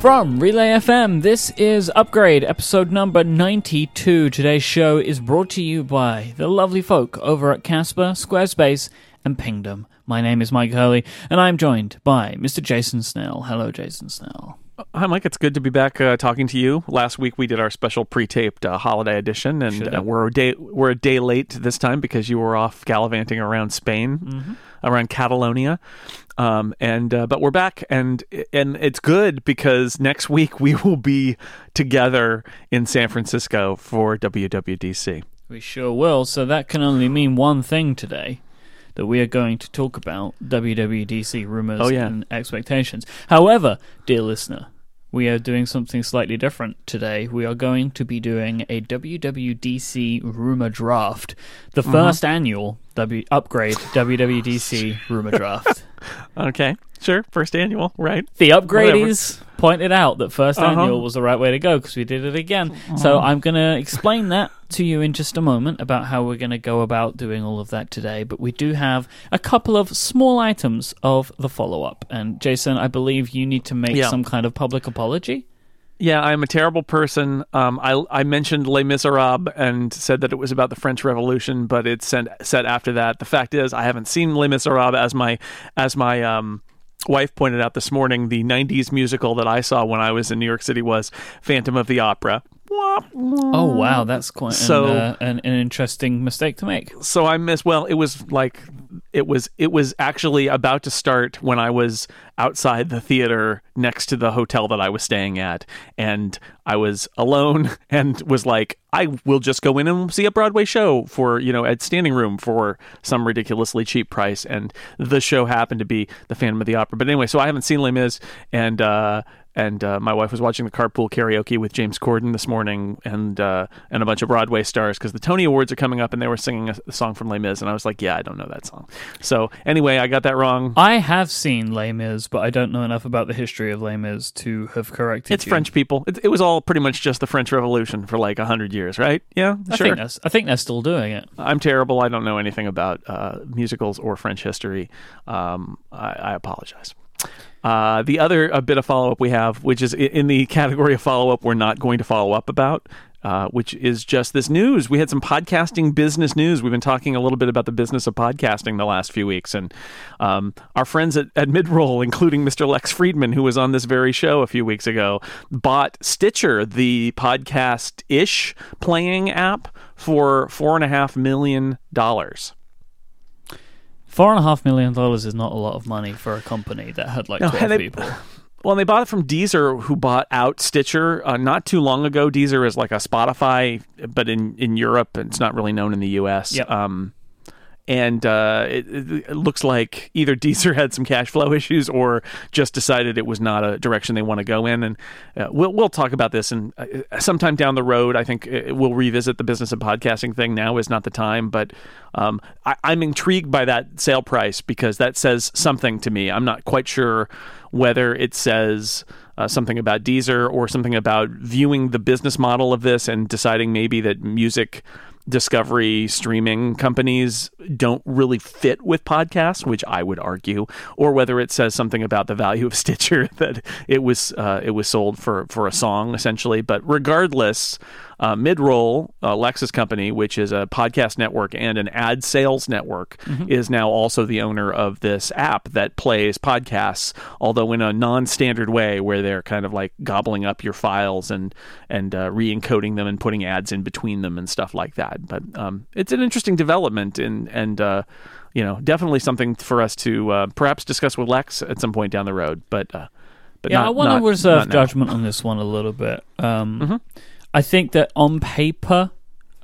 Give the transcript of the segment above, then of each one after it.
From Relay FM, this is Upgrade, episode number 92. Today's show is brought to you by the lovely folk over at Casper, Squarespace, and Pingdom. My name is Myke Hurley, and I'm joined by Mr. Jason Snell. Hello, Jason Snell. Hi, Myke. It's good to be back uh, talking to you. Last week we did our special pre-taped uh, holiday edition, and uh, we're a day we're a day late this time because you were off gallivanting around Spain, Mm-hmm. Around Catalonia, um, and uh, but we're back, and and it's good because next week we will be together in San Francisco for WWDC. We sure will, so that can only mean one thing today. That we are going to talk about WWDC rumors Oh, yeah. and expectations. However, dear listener, we are doing something slightly different today. We are going to be doing a WWDC rumor draft, the Mm-hmm. first annual W upgrade WWDC rumor draft. Okay, sure, first annual, right? The upgradies pointed out that 1st Uh-huh. annual was the right way to go because we did it again. So I'm going to explain that to you in just a moment about how we're going to go about doing all of that today. But we do have a couple of small items of the follow up. And Jason, I believe you need to make Yeah. some kind of public apology. Yeah, I'm a terrible person. Um, I I mentioned Les Miserables and said that it was about the French Revolution, but it's said, said after that. The fact is, I haven't seen Les Miserables as my as my um, wife pointed out this morning. The '90s musical that I saw when I was in New York City was Phantom of the Opera. Oh, wow. That's quite So- an, uh, an, an interesting mistake to make. so I miss. Well, it was like it was it was actually about to start when I was outside the theater next to the hotel that I was staying at, and I was alone and was like, I will just go in and see a Broadway show for you know at standing room for some ridiculously cheap price, and the show happened to be the Phantom of the Opera. But anyway, so I haven't seen Les Mis, and uh, and uh, my wife was watching the carpool karaoke with James Corden this morning, and uh, and a bunch of Broadway stars because the Tony Awards are coming up, and they were singing a, a song from Les Mis, and I was like, yeah, I don't know that song. So anyway, I got that wrong. I have seen Les Mis, but I don't know enough about the history of Les Mis to have corrected It's you. French people. It, it was all pretty much just the French Revolution for like a hundred years, right? Yeah, I sure. think that's. I think they're still doing it. I'm terrible. I don't know anything about uh, musicals or French history. Um, I, I apologize. Uh, the other a bit of follow up we have, which is in the category of follow up we're not going to follow up about, uh, which is just this news. We had some podcasting business news. We've been talking a little bit about the business of podcasting the last few weeks, and um, our friends at, at Midroll, including Mr. Lex Friedman, who was on this very show a few weeks ago, bought Stitcher, the podcast ish playing app, for four and a half million dollars. Four and a half million dollars is not a lot of money for a company that had like No, twelve they- people. Well, they bought it from Deezer, who bought out Stitcher uh, not too long ago. Deezer is like a Spotify, but in, in Europe, it's not really known in the U.S. Yep. Um, and uh, it, it looks like either Deezer had some cash flow issues or just decided it was not a direction they want to go in. And uh, we'll we'll talk about this and uh, sometime down the road. I think uh, we'll revisit the business of podcasting thing. Now is not the time, but um, I, I'm intrigued by that sale price because that says something to me. I'm not quite sure whether it says. Uh, something about Deezer or something about viewing the business model of this and deciding maybe that music discovery streaming companies don't really fit with podcasts, which I would argue, or whether it says something about the value of Stitcher that it was uh, it was sold for for a song essentially. But regardless, uh, Midroll, uh, Lex's company, which is a podcast network and an ad sales network, is now also the owner of this app that plays podcasts, although in a non-standard way, where they're kind of like gobbling up your files and and uh, re-encoding them and putting ads in between them and stuff like that. But um, it's an interesting development and and. Uh, you know, definitely something for us to uh, perhaps discuss with Lex at some point down the road. But, uh, but yeah, not, I want to reserve judgment on this one a little bit. Um, Mm-hmm. I think that on paper,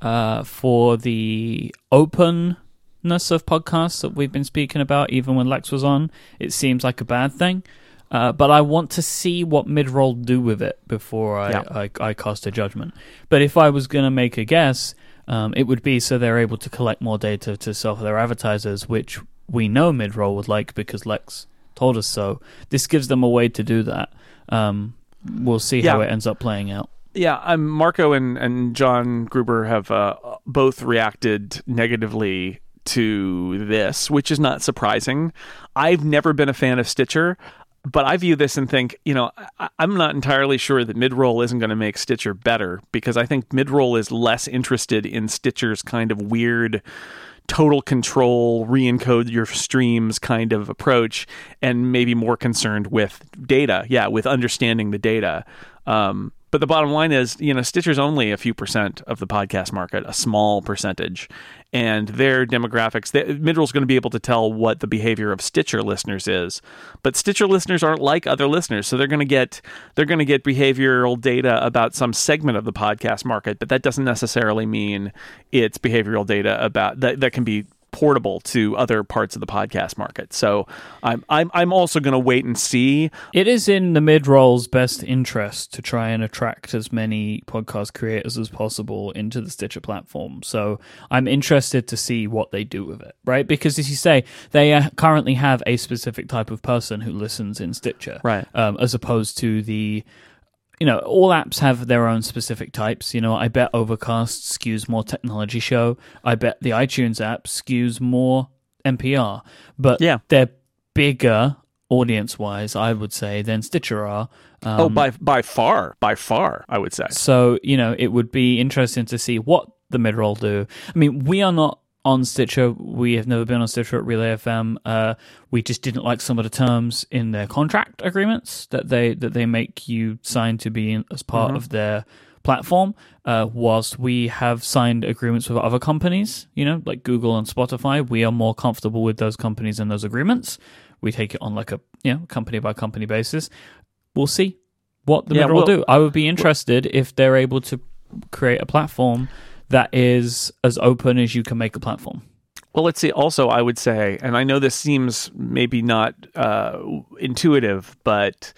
uh, for the openness of podcasts that we've been speaking about, even when Lex was on, it seems like a bad thing. Uh, but I want to see what Midroll do with it before I, Yeah. I, I cast a judgment. But if I was going to make a guess, um, it would be so they're able to collect more data to sell for their advertisers, which we know Midroll would like because Lex told us so. This gives them a way to do that. Um, we'll see how it ends up playing out. Yeah, um, Marco and, and John Gruber have uh, both reacted negatively to this, which is not surprising. I've never been a fan of Stitcher. but I view this and think, you know, I, I'm not entirely sure that midroll isn't going to make Stitcher better because I think midroll is less interested in Stitcher's kind of weird total control, re-encode your streams kind of approach, and maybe more concerned with data. Yeah, with understanding the data. Um, but the bottom line is, you know, Stitcher's only a few percent of the podcast market, a small percentage, and their demographics. They, Midroll's going to be able to tell what the behavior of Stitcher listeners is, but Stitcher listeners aren't like other listeners, so they're going to get they're going to get behavioral data about some segment of the podcast market, but that doesn't necessarily mean it's behavioral data about that that can be portable to other parts of the podcast market. So I'm I'm I'm also going to wait and see. It is in the Midroll's best interest to try and attract as many podcast creators as possible into the Stitcher platform. So I'm interested to see what they do with it, right? Because as you say, they uh, currently have a specific type of person who listens in Stitcher, Right. Um, as opposed to the you know, all apps have their own specific types. You know, I bet Overcast skews more technology show. I bet the iTunes app skews more NPR. But Yeah. they're bigger audience wise, I would say, than Stitcher are. Um, oh, by by far, by far, I would say. so, you know, it would be interesting to see what the midroll do. I mean, we are not on Stitcher. We have never been on Stitcher at Relay FM. Uh, we just didn't like some of the terms in their contract agreements that they that they make you sign to be in, as part of their platform. Uh, whilst we have signed agreements with other companies, you know, like Google and Spotify, we are more comfortable with those companies and those agreements. We take it on like a you know company by company basis. We'll see what the Yeah, midroll well- do. I would be interested if they're able to create a platform that is as open as you can make a platform. Well, let's see. Also, I would say, and I know this seems maybe not uh, intuitive, but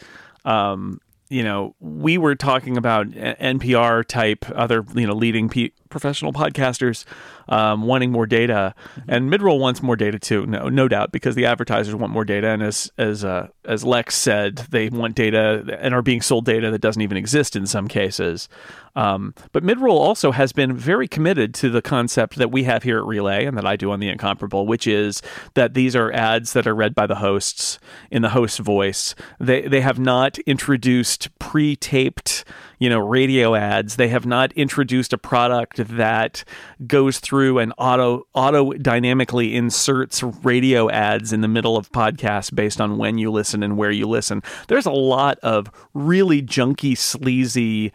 um, you know, we were talking about NPR type other you know leading P- professional podcasters um, wanting more data, and Midroll wants more data too. No, no doubt, because the advertisers want more data, and as as uh, as Lex said, they want data and are being sold data that doesn't even exist in some cases. Um, but Midroll also has been very committed to the concept that we have here at Relay and that I do on the Incomparable, which is that these are ads that are read by the hosts in the host's voice. They they have not introduced pre-taped, you know, radio ads. They have not introduced a product that goes through and auto auto dynamically inserts radio ads in the middle of podcasts based on when you listen and where you listen. There's a lot of really junky, sleazy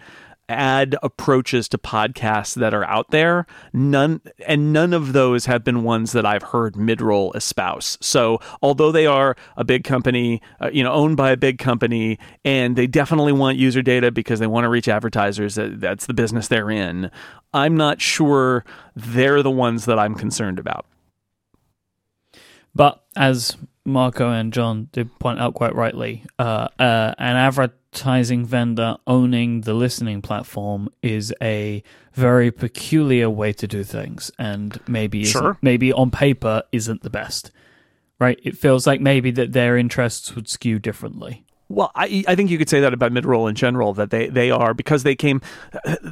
ad approaches to podcasts that are out there none and none of those have been ones that i've heard midroll espouse. So although they are a big company uh, you know owned by a big company and they definitely want user data because they want to reach advertisers that, that's the business they're in i'm not sure they're the ones that i'm concerned about. But as Marco and John did point out quite rightly, uh, uh, an advertising vendor owning the listening platform is a very peculiar way to do things, and maybe Sure. maybe on paper isn't the best. Right? It feels like maybe that their interests would skew differently. Well, I, I think you could say that about Midroll in general, that they, they are, because they came,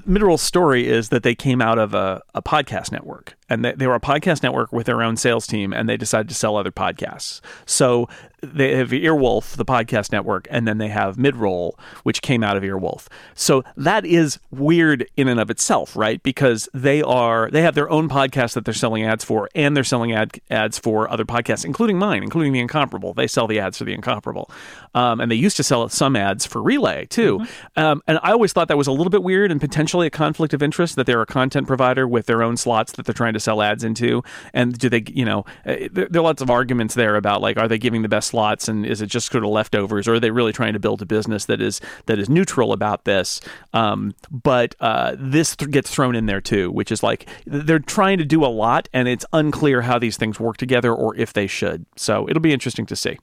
Midroll's story is that they came out of a, a podcast network. And they, they were a podcast network with their own sales team, and they decided to sell other podcasts. So they have Earwolf, the podcast network, and then they have Midroll, which came out of Earwolf. So that is weird in and of itself, right? Because they are, they have their own podcast that they're selling ads for, and they're selling ad, ads for other podcasts, including mine, including The Incomparable. They sell the ads for The Incomparable. Um, and they used to sell some ads for Relay too. Um, and I always thought that was a little bit weird and potentially a conflict of interest that they're a content provider with their own slots that they're trying to sell ads into. And do they, you know, uh, there, there are lots of arguments there about like, are they giving the best slots and is it just sort of leftovers or are they really trying to build a business that is that is neutral about this? Um, but uh, this th- gets thrown in there too, which is like they're trying to do a lot and it's unclear how these things work together or if they should. So it'll be interesting to see.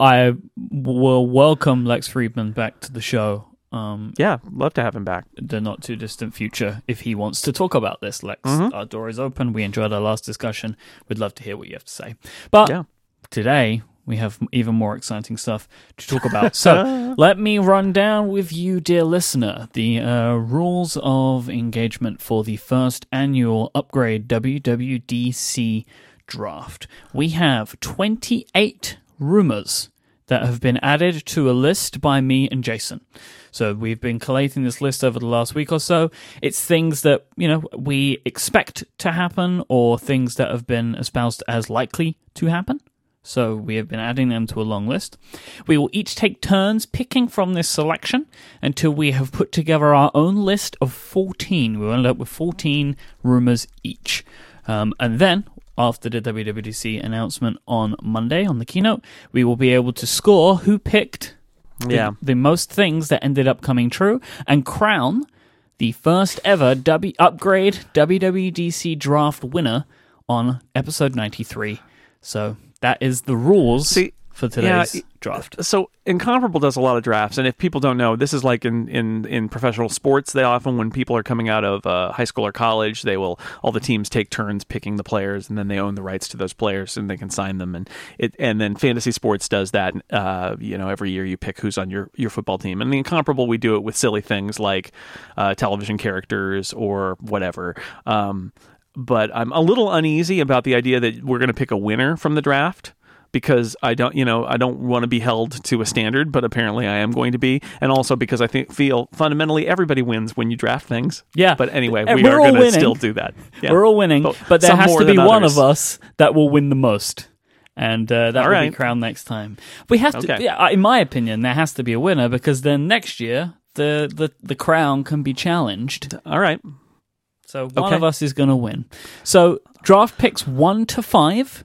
I will welcome Lex Friedman back to the show. Um, Yeah, love to have him back. the not too distant future if he wants to talk about this. Lex, Mhm. our door is open. We enjoyed our last discussion. We'd love to hear what you have to say. But Yeah. today we have even more exciting stuff to talk about. so let me run down with you, dear listener, the uh, rules of engagement for the first annual upgrade WWDC draft. We have 28 rumors that have been added to a list by me and Jason. So we've been collating this list over the last week or so. It's things that, you know, we expect to happen or things that have been espoused as likely to happen. So we have been adding them to a long list. We will each take turns picking from this selection until we have put together our own list of 14. We will end up with 14 rumors each. Um, and then, after the WWDC announcement on Monday on the keynote, we will be able to score who picked the, Yeah. the most things that ended up coming true and crown the first ever w- upgrade WWDC draft winner on episode 93. So that is the rules See, for today's yeah, draft. So Incomparable does a lot of drafts, and if people don't know, this is like in in in professional sports. They often, when people are coming out of uh, high school or college, they will all the teams take turns picking the players, and then they own the rights to those players, and they can sign them. And it and then fantasy sports does that. Uh, you know, every year you pick who's on your your football team. And the Incomparable, we do it with silly things like uh, television characters or whatever. Um, but I'm a little uneasy about the idea that we're going to pick a winner from the draft because I don't, you know, I don't want to be held to a standard, but apparently I am going to be, and also because I think feel fundamentally everybody wins when you draft things. Yeah. But anyway, we we're are going to still do that. Yeah. We're all winning, But but there has to be one others. of us that will win the most. And uh, that All will be crowned next time. We have to, Okay. yeah, in my opinion, there has to be a winner because then next year the, the, the crown can be challenged. All right. So one Okay. of us is going to win. So draft picks one to five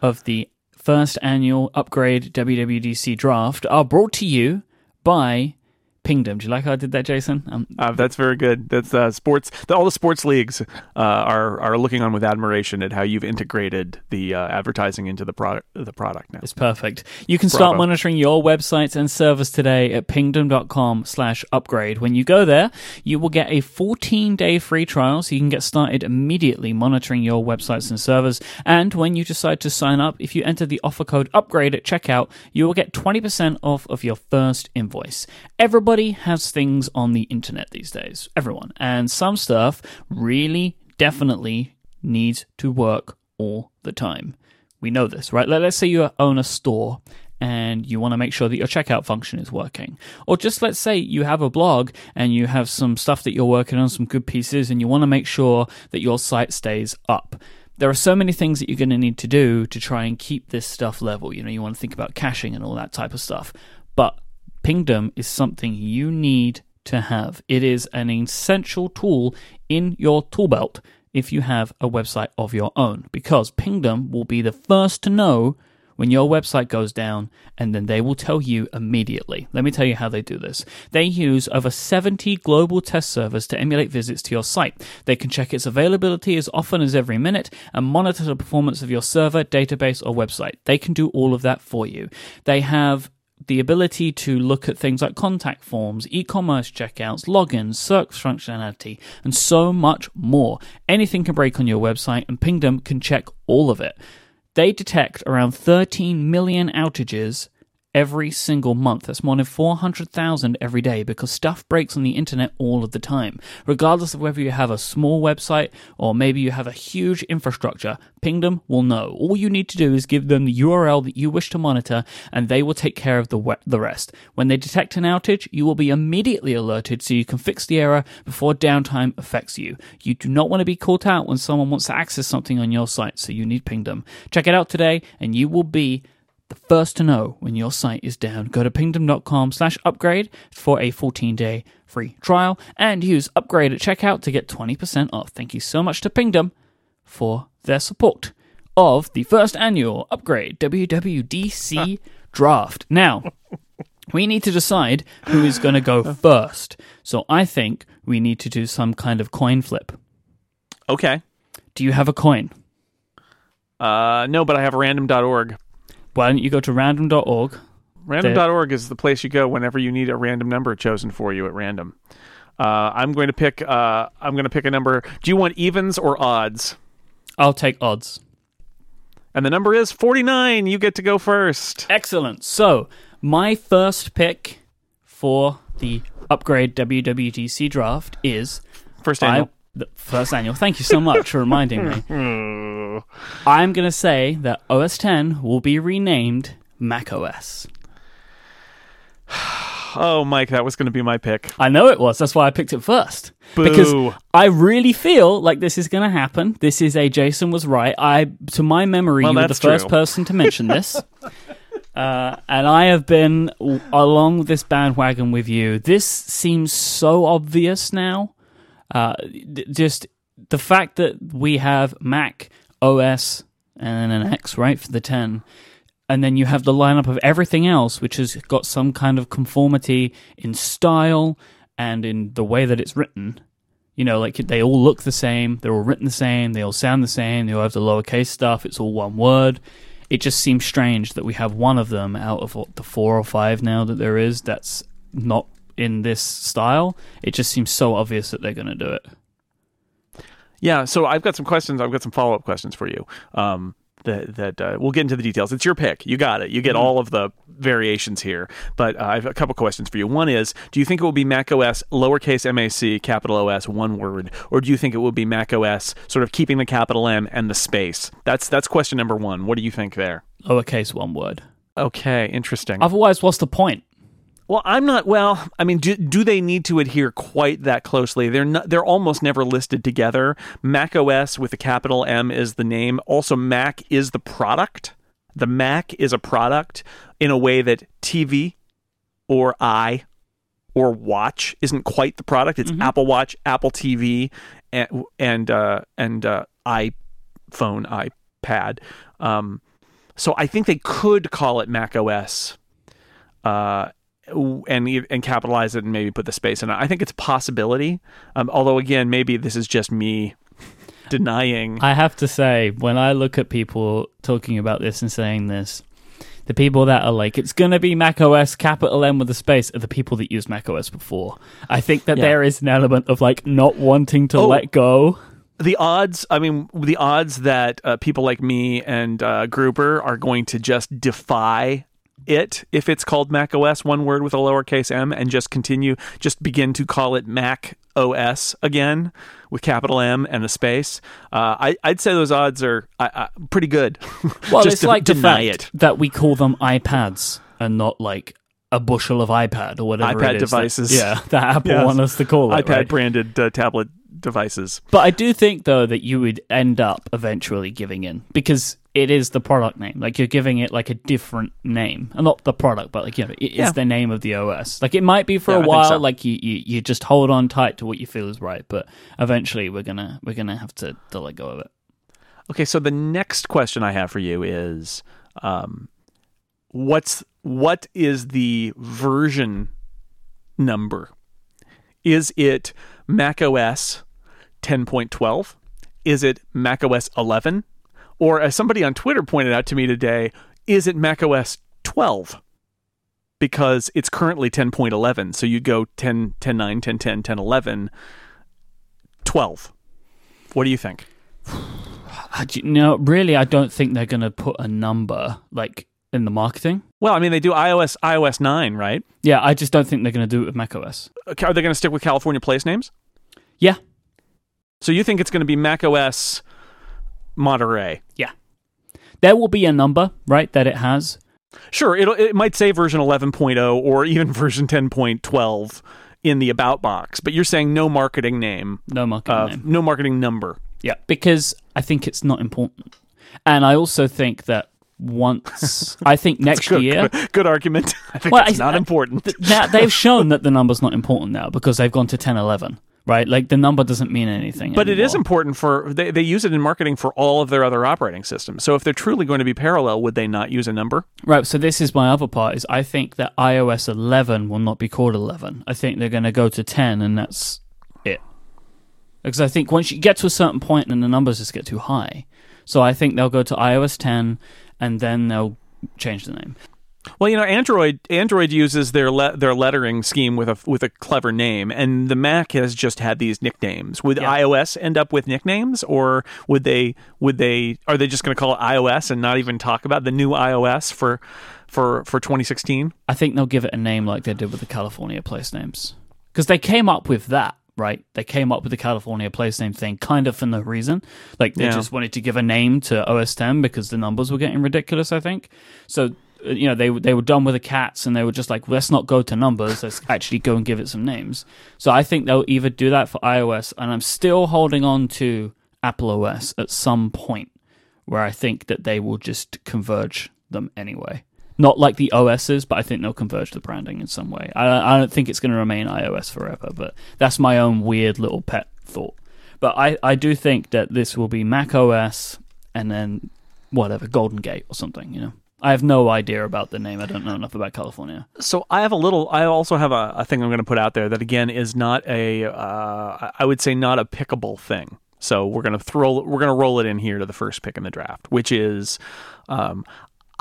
of the first annual upgrade WWDC draft are brought to you by Pingdom. Do you like how I did that, Jason? Um, Uh, that's very good. That's uh, sports. The, all the sports leagues uh, are are looking on with admiration at how you've integrated the uh, advertising into the product. The product now. It's perfect. You can start Bravo. monitoring your websites and servers today at pingdom.com slash upgrade. When you go there, you will get a 14 day free trial so you can get started immediately monitoring your websites and servers. And when you decide to sign up, if you enter the offer code upgrade at checkout, you will get 20% off of your first invoice. Everybody has things on the internet these days. Everyone. And some stuff really, definitely needs to work all the time. We know this, right? Let- Let's say you own a store and you want to make sure that your checkout function is working. Or just let's say you have a blog and you have some stuff that you're working on, some good pieces, and you want to make sure that your site stays up. There are so many things that you're going to need to do to try and keep this stuff level. You know, you want to think about caching and all that type of stuff. But Pingdom is something you need to have. It is an essential tool in your tool belt if you have a website of your own, because Pingdom will be the first to know when your website goes down, and then they will tell you immediately. Let me tell you how they do this. They use over 70 global test servers to emulate visits to your site. They can check its availability as often as every minute and monitor the performance of your server, database, or website. They can do all of that for you. They have the ability to look at things like contact forms, e-commerce checkouts, logins, search functionality, and so much more. Anything can break on your website, and Pingdom can check all of it. They detect around 13 million outages every single month. That's more than 400,000 every day because stuff breaks on the internet all of the time. Regardless of whether you have a small website or maybe you have a huge infrastructure, Pingdom will know. All you need to do is give them the URL that you wish to monitor and they will take care of the, we- the rest. When they detect an outage, you will be immediately alerted so you can fix the error before downtime affects you. You do not want to be caught out when someone wants to access something on your site, so you need Pingdom. Check it out today and you will be the first to know when your site is down. Go to pingdom.com slash upgrade for a 14 day free trial and use upgrade at checkout to get 20% off. Thank you so much to Pingdom for their support of the first annual upgrade WWDC draft. Now, we need to decide who is going to go first. So I think we need to do some kind of coin flip. Okay. Do you have a coin? Uh, no, but I have random.org. Why don't you go to random.org? Random.org is the place you go whenever you need a random number chosen for you at random. Uh, I'm going to pick. Uh, I'm going to pick a number. Do you want evens or odds? I'll take odds. And the number is 49. You get to go first. Excellent. So, my first pick for the upgrade WWDC draft is First I, annual. the first annual. Thank you so much for reminding me. I'm going to say that OS 10 will be renamed Mac OS? Oh, Myke, that was going to be my pick. I know it was. That's why I picked it first. Because I really feel like this is going to happen. This is a Jason was right. I, to my memory, Well, you were the first true. person to mention this. uh, and I have been along this bandwagon with you. This seems so obvious now. Uh, just the fact that we have Mac OS and then an X, right, for the 10 and then you have the lineup of everything else, which has got some kind of conformity in style and in the way that it's written. You know, like they all look the same, they're all written the same, they all sound the same, they all have the lowercase stuff, it's all one word. It just seems strange that we have one of them out of what, the four or five now that there is that's not in this style. It just seems so obvious that they're going to do it. Yeah, so I've got some questions. I've got some follow up questions for you. Um, that that uh, we'll get into the details. It's your pick. You got it. You get all of the variations here. But uh, I have a couple questions for you. One is, do you think it will be Mac OS lowercase MAC capital OS one word, or do you think it will be Mac OS sort of keeping the capital M and the space? That's that's question number one. What do you think there? Lowercase one word. Okay, interesting. Otherwise, what's the point? Well, I'm not. Well, I mean, do, do they need to adhere quite that closely? They're not. They're almost never listed together. Mac OS with a capital M is the name. Also, Mac is the product. The Mac is a product in a way that TV or i or watch isn't quite the product. It's Apple Watch, Apple TV, and and uh, and uh, iPhone, iPad. Um, so I think they could call it Mac OS. Uh, and and capitalize it and maybe put the space in it. I think it's a possibility. Um, although again, maybe this is just me denying. I have to say, when I look at people talking about this and saying this, the people that are like, it's going to be Mac OS capital M with a space are the people that used Mac OS before. I think that Yeah. there is an element of like not wanting to Oh. let go. the odds. I mean, the odds that uh, people like me and uh, Gruber are going to just defy it if it's called Mac OS, one word with a lowercase m, and just continue, just begin to call it Mac OS again with capital M and a space. Uh, I, I'd say those odds are uh, pretty good. Well, just it's like the deny fact it. that we call them iPads and not like a bushel of iPad or whatever iPad it is that- devices. yeah, that Apple Yes. want us to call it. iPad right? branded uh, tablet devices. But I do think though that you would end up eventually giving in because it is the product name. Like you're giving it like a different name, and not the product, but like you know, it is Yeah. the name of the OS. Like it might be for Yeah, a while. so. Like you, you, you just hold on tight to what you feel is right, but eventually we're gonna we're gonna have to, to let go of it. Okay, so the next question I have for you is, um, what's what is the version number? Is it Mac OS 10.12? Is it Mac OS 11? Or as somebody on Twitter pointed out to me today, is it Mac OS 12? Because it's currently 10.11, so you go 10, 10, 9, 10, 10, 10, 11, 12. What do you think? No, really, I don't think they're gonna put a number like in the marketing. Well, I mean, they do iOS iOS nine, right? Yeah, I just don't think they're gonna do it with macOS. Uh, okay, Are they going to stick with California place names? Yeah, So you think it's going to be Mac OS Monterey? Yeah. There will be a number right that it has. Sure, it'll, it might say version 11.0 or even version 10.12 in the about box, but you're saying no marketing name, No marketing uh, name. no marketing number. Yeah, because I think it's not important, and I also think that once I think next Good, year, good, good argument. I think Well, it's I- not I- important. th- now they've shown that the number's not important now because they've gone to 10, 11, right? Like the number doesn't mean anything. But it is important for they, they use it in marketing for all of their other operating systems. So if they're truly going to be parallel, would they not use a number? right. So this is my other part: is I think that iOS 11 will not be called 11. I think they're going to go to 10, and that's it. Because I think once you get to a certain and the numbers just get too high. So I think they'll go to iOS 10, and then they'll change the name. Well, you know, Android Android uses their le- their lettering scheme with a with a clever name, and the Mac has just had these nicknames. Would Yeah. iOS end up with nicknames, or would they would they are they just going to call it iOS and not even talk about the new iOS for for for 2016? I think they'll give it a name like they did with the California place names. Because they came up with that, right? They came up with the California place name thing kind of for no reason. Like they Yeah. just wanted to give a name to OS 10 because the numbers were getting ridiculous, I think. So you know they they were done with the cats and they were just like let's not go to numbers. Let's actually go and give it some names. So i think they'll either do that for ios and i'm still holding on to apple os at some point where i think that they will just converge them anyway. Not like the os's but i think they'll converge the branding in some way. I, I don't think it's going to remain ios forever but that's my own weird little pet thought. But i, I do think that this will be mac os and then whatever golden gate or something you know I have no idea about the name. I don't know enough about California. So I have a little. I also have a, a thing I'm going to put out there that again is not a. Uh, I would say not a pickable thing. So we're going to throw. We're going to roll it in here to the first pick in the draft, which is. Um,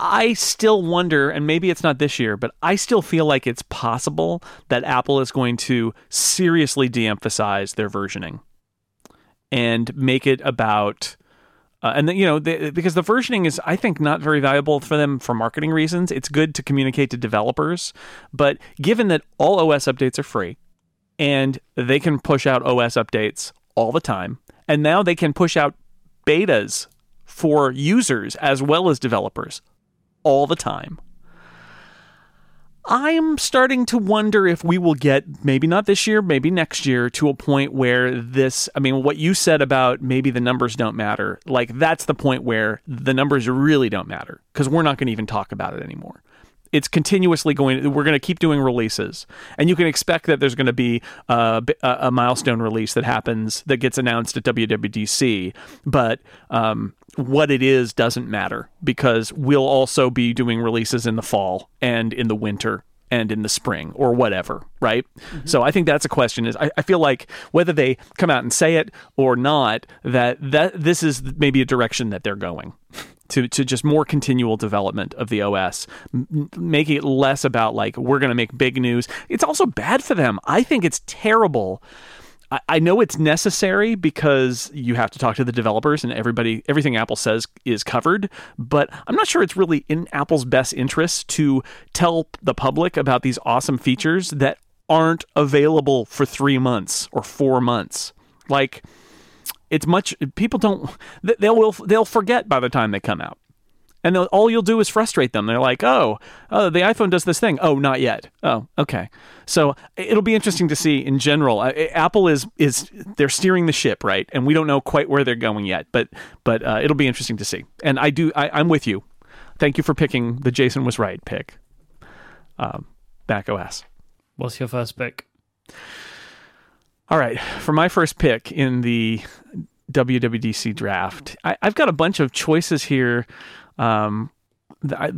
I still wonder, and maybe it's not this year, but I still feel like it's possible that Apple is going to seriously de-emphasize their versioning and make it about uh, and the, you know, the, because the versioning is, I think, not very valuable for them for marketing reasons. It's good to communicate to developers, but given that all OS updates are free, and they can push out OS updates all the time, and now they can push out betas for users as well as developers all the time. I'm starting to wonder if we will get, maybe not this year, maybe next year, to a point where this, I mean, what you said about maybe the numbers don't matter, like that's the point where the numbers really don't matter because we're not going to even talk about it anymore. It's continuously going, we're going to keep doing releases. And you can expect that there's going to be a, a milestone release that happens that gets announced at WWDC. But, um, what it is doesn't matter because we'll also be doing releases in the fall and in the winter and in the spring or whatever, right? Mm-hmm. So I think that's a question. Is I, I, feel like whether they come out and say it or not, that that this is maybe a direction that they're going. To, to just more continual development of the OS, m- making it less about like we're going to make big news. It's also bad for them. I think it's terrible I, know it's necessary because you have to talk to the developers and everybody everything Apple says is covered, but I'm not sure it's really in Apple's best interest to tell the public about these awesome features that aren't available for 3 months or 4 months. Like it's much people don't they'll they'll forget by the time they come out and all you'll do is frustrate them. They're like, "Oh, oh, the iPhone does this thing. Oh, not yet. Oh, okay." So it'll be interesting to see in general. Uh, Apple is is they're steering the ship right, and we don't know quite where they're going yet. But but uh, it'll be interesting to see. And I do I, am with you. Thank you for picking the Jason was right pick. Um, Mac OS. What's your first pick? All right, for my first pick in the WWDC draft, I, I've got a bunch of choices here um,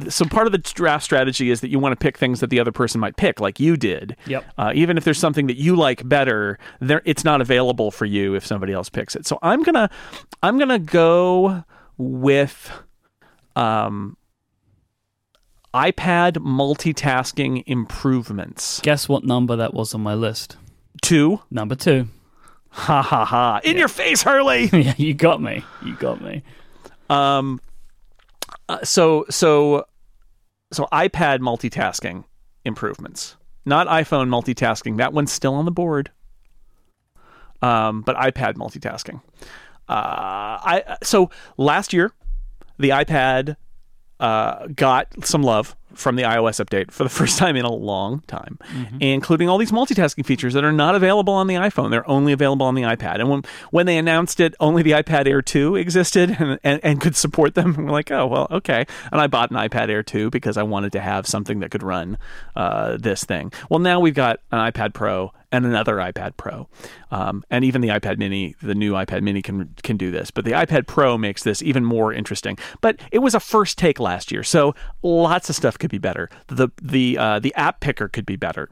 so part of the draft strategy is that you want to pick things that the other person might pick, like you did. Yep. Uh, even if there's something that you like better, there it's not available for you if somebody else picks it. So I'm gonna I'm gonna go with um, iPad multitasking improvements. Guess what number that was on my list? Two. Number two. Ha ha ha! In yeah. your face, Hurley. yeah, you got me. You got me. Um, uh, so so so iPad multitasking improvements, not iPhone multitasking. That one's still on the board. Um, but iPad multitasking. Uh, I so last year, the iPad uh, got some love from the iOS update for the first time in a long time, mm-hmm. including all these multitasking features that are not available on the iPhone. They're only available on the iPad. And when when they announced it, only the iPad Air 2 existed and, and, and could support them. And we're like, oh, well, okay. And I bought an iPad Air 2 because I wanted to have something that could run uh, this thing. Well, now we've got an iPad Pro and another iPad Pro. Um, and even the iPad Mini, the new iPad Mini can can do this. But the iPad Pro makes this even more interesting. But it was a first take last year, so lots of stuff could be better. The the uh, the app picker could be better.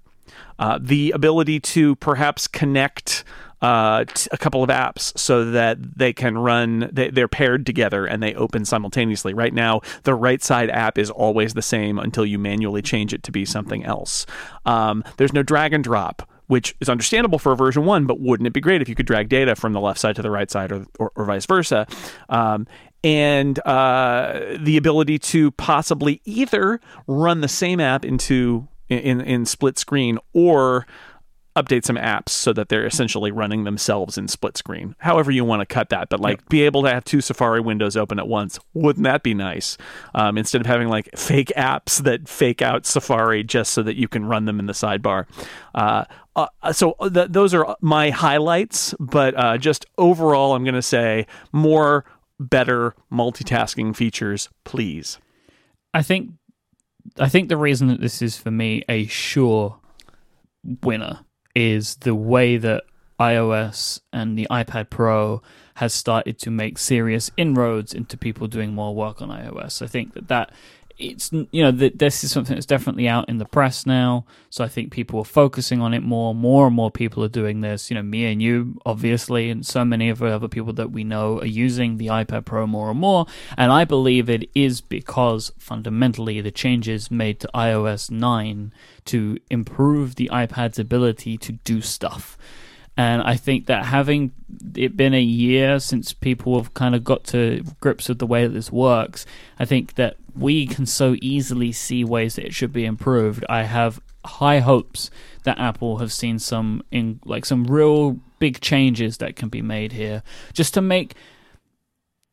Uh, the ability to perhaps connect uh, a couple of apps so that they can run, they, are paired together and they open simultaneously. Right now, the right side app is always the same until you manually change it to be something else. Um, there's no drag and drop which is understandable for a version one, but wouldn't it be great if you could drag data from the left side to the right side or, or, or vice versa? Um, and uh, the ability to possibly either run the same app into in, in split screen or update some apps so that they're essentially running themselves in split screen. However you want to cut that, but like be able to have two Safari windows open at once. Wouldn't that be nice? Um, instead of having like fake apps that fake out Safari just so that you can run them in the sidebar. Uh, uh, so th- those are my highlights, but uh, just overall, I'm going to say more, better multitasking features, please. I think I think the reason that this is for me a sure winner is the way that iOS and the iPad Pro has started to make serious inroads into people doing more work on iOS. I think that that it's you know this is something that's definitely out in the press now. So i think people are focusing on it more. More and more people are doing this. You know me and you obviously and so many of the other people that we know are using the ipad pro more and more. And i believe it is because fundamentally the changes made to ios 9 to improve the ipad's ability to do stuff and I think that having it been a year since people have kind of got to grips with the way that this works, I think that we can so easily see ways that it should be improved. I have high hopes that Apple have seen some in like some real big changes that can be made here just to make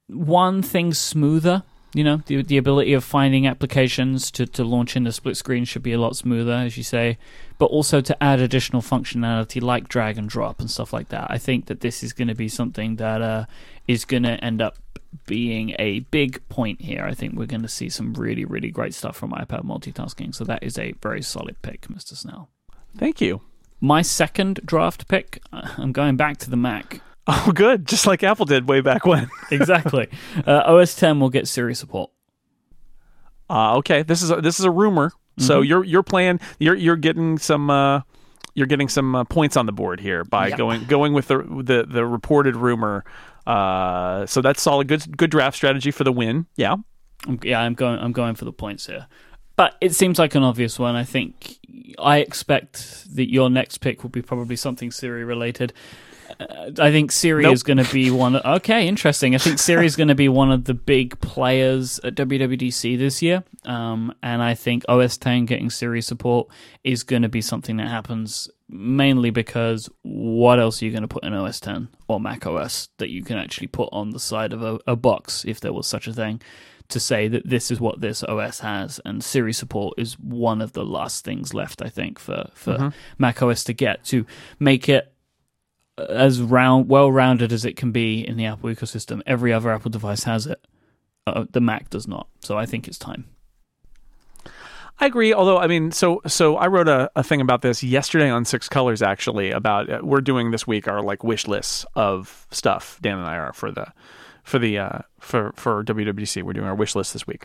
one thing smoother you know the the ability of finding applications to, to launch in the split screen should be a lot smoother as you say. But also to add additional functionality like drag and drop and stuff like that. I think that this is going to be something that uh, is going to end up being a big point here. I think we're going to see some really really great stuff from ipad multitasking. So that is a very solid pick mr snell. Thank you. My second draft pick i'm going back to the mac Oh, good. Just like Apple did way back when. exactly. Uh, OS 10 will get Siri support. Uh, okay. This is a, this is a rumor. Mm-hmm. So you're you're playing. You're you're getting some. Uh, you're getting some uh, points on the board here by yep. going going with the the, the reported rumor. Uh, so that's solid. Good good draft strategy for the win. Yeah. Yeah, I'm going. I'm going for the points here. But it seems like an obvious one. I think I expect that your next pick will be probably something Siri related. I think Siri nope. is going to be one. Okay, interesting. I think Siri is going to be one of the big players at WWDC this year, um, and I think OS 10 getting Siri support is going to be something that happens mainly because what else are you going to put in OS 10 or Mac OS that you can actually put on the side of a, a box if there was such a thing? to say that this is what this OS has, and Siri support is one of the last things left, I think, for for mm-hmm. Mac OS to get to make it as round, well-rounded as it can be in the Apple ecosystem. Every other Apple device has it. Uh, the Mac does not. So I think it's time. I agree. Although, I mean, so so I wrote a, a thing about this yesterday on Six Colors. Actually, about uh, we're doing this week our like wish lists of stuff. Dan and I are for the for the uh, for for WWDC. We're doing our wish list this week.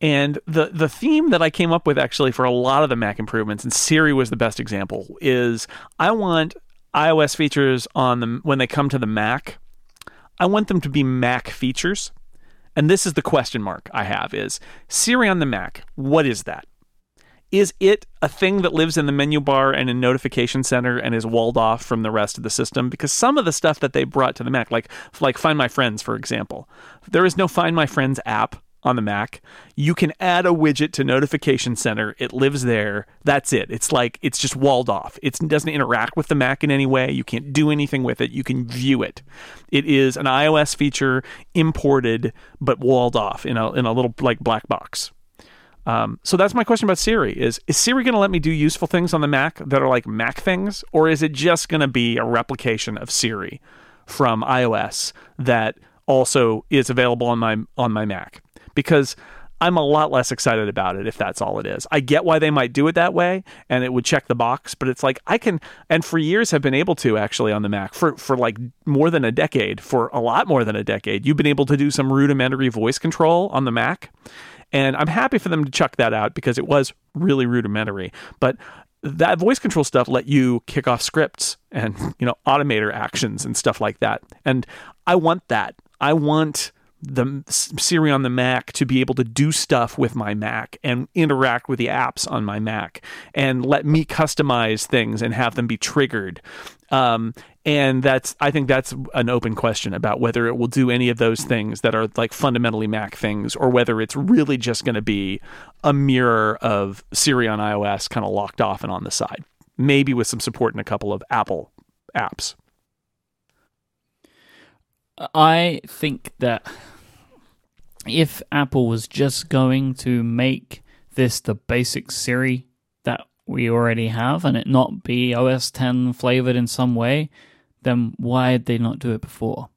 And the the theme that I came up with actually for a lot of the Mac improvements, and Siri was the best example, is I want iOS features on the when they come to the Mac, I want them to be Mac features. And this is the question mark I have is Siri on the Mac, what is that? Is it a thing that lives in the menu bar and in notification center and is walled off from the rest of the system? Because some of the stuff that they brought to the Mac, like like Find My Friends, for example, there is no Find My Friends app on the Mac. You can add a widget to Notification Center. It lives there. That's it. It's like it's just walled off. It doesn't interact with the Mac in any way. You can't do anything with it. You can view it. It is an iOS feature imported but walled off in a in a little like black box. Um, so that's my question about Siri: is is Siri going to let me do useful things on the Mac that are like Mac things, or is it just going to be a replication of Siri from iOS that also is available on my on my Mac? Because I'm a lot less excited about it if that's all it is. I get why they might do it that way and it would check the box, but it's like I can and for years have been able to actually on the Mac for for like more than a decade, for a lot more than a decade. You've been able to do some rudimentary voice control on the Mac. And I'm happy for them to chuck that out because it was really rudimentary. But that voice control stuff let you kick off scripts and, you know, automator actions and stuff like that. And I want that. I want the Siri on the Mac to be able to do stuff with my Mac and interact with the apps on my Mac and let me customize things and have them be triggered. Um, and that's I think that's an open question about whether it will do any of those things that are like fundamentally Mac things or whether it's really just going to be a mirror of Siri on iOS kind of locked off and on the side. maybe with some support in a couple of Apple apps. I think that if Apple was just going to make this the basic Siri that we already have and it not be OS 10 flavored in some way, then why did they not do it before?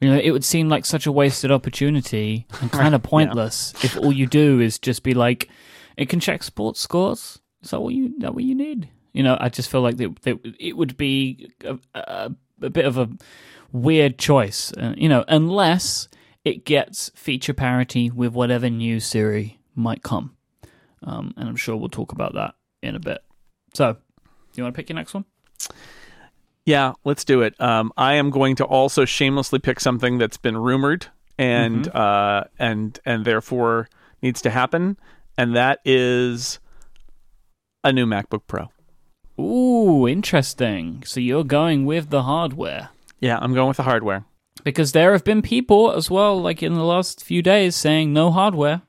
You know, it would seem like such a wasted opportunity and kind of pointless yeah. if all you do is just be like, it can check sports scores. Is that what you that what you need? You know, I just feel like it, it would be a, a, a, bit of a weird choice. Uh, you know, unless it gets feature parity with whatever new Siri might come. Um, and I'm sure we'll talk about that in a bit. So, do you want to pick your next one? Yeah, let's do it. Um, I am going to also shamelessly pick something that's been rumored and mm-hmm. uh, and and therefore needs to happen, and that is a new MacBook Pro. Ooh, interesting. So you're going with the hardware. Yeah, I'm going with the hardware. Because there have been people as well, like in the last few days, saying no hardware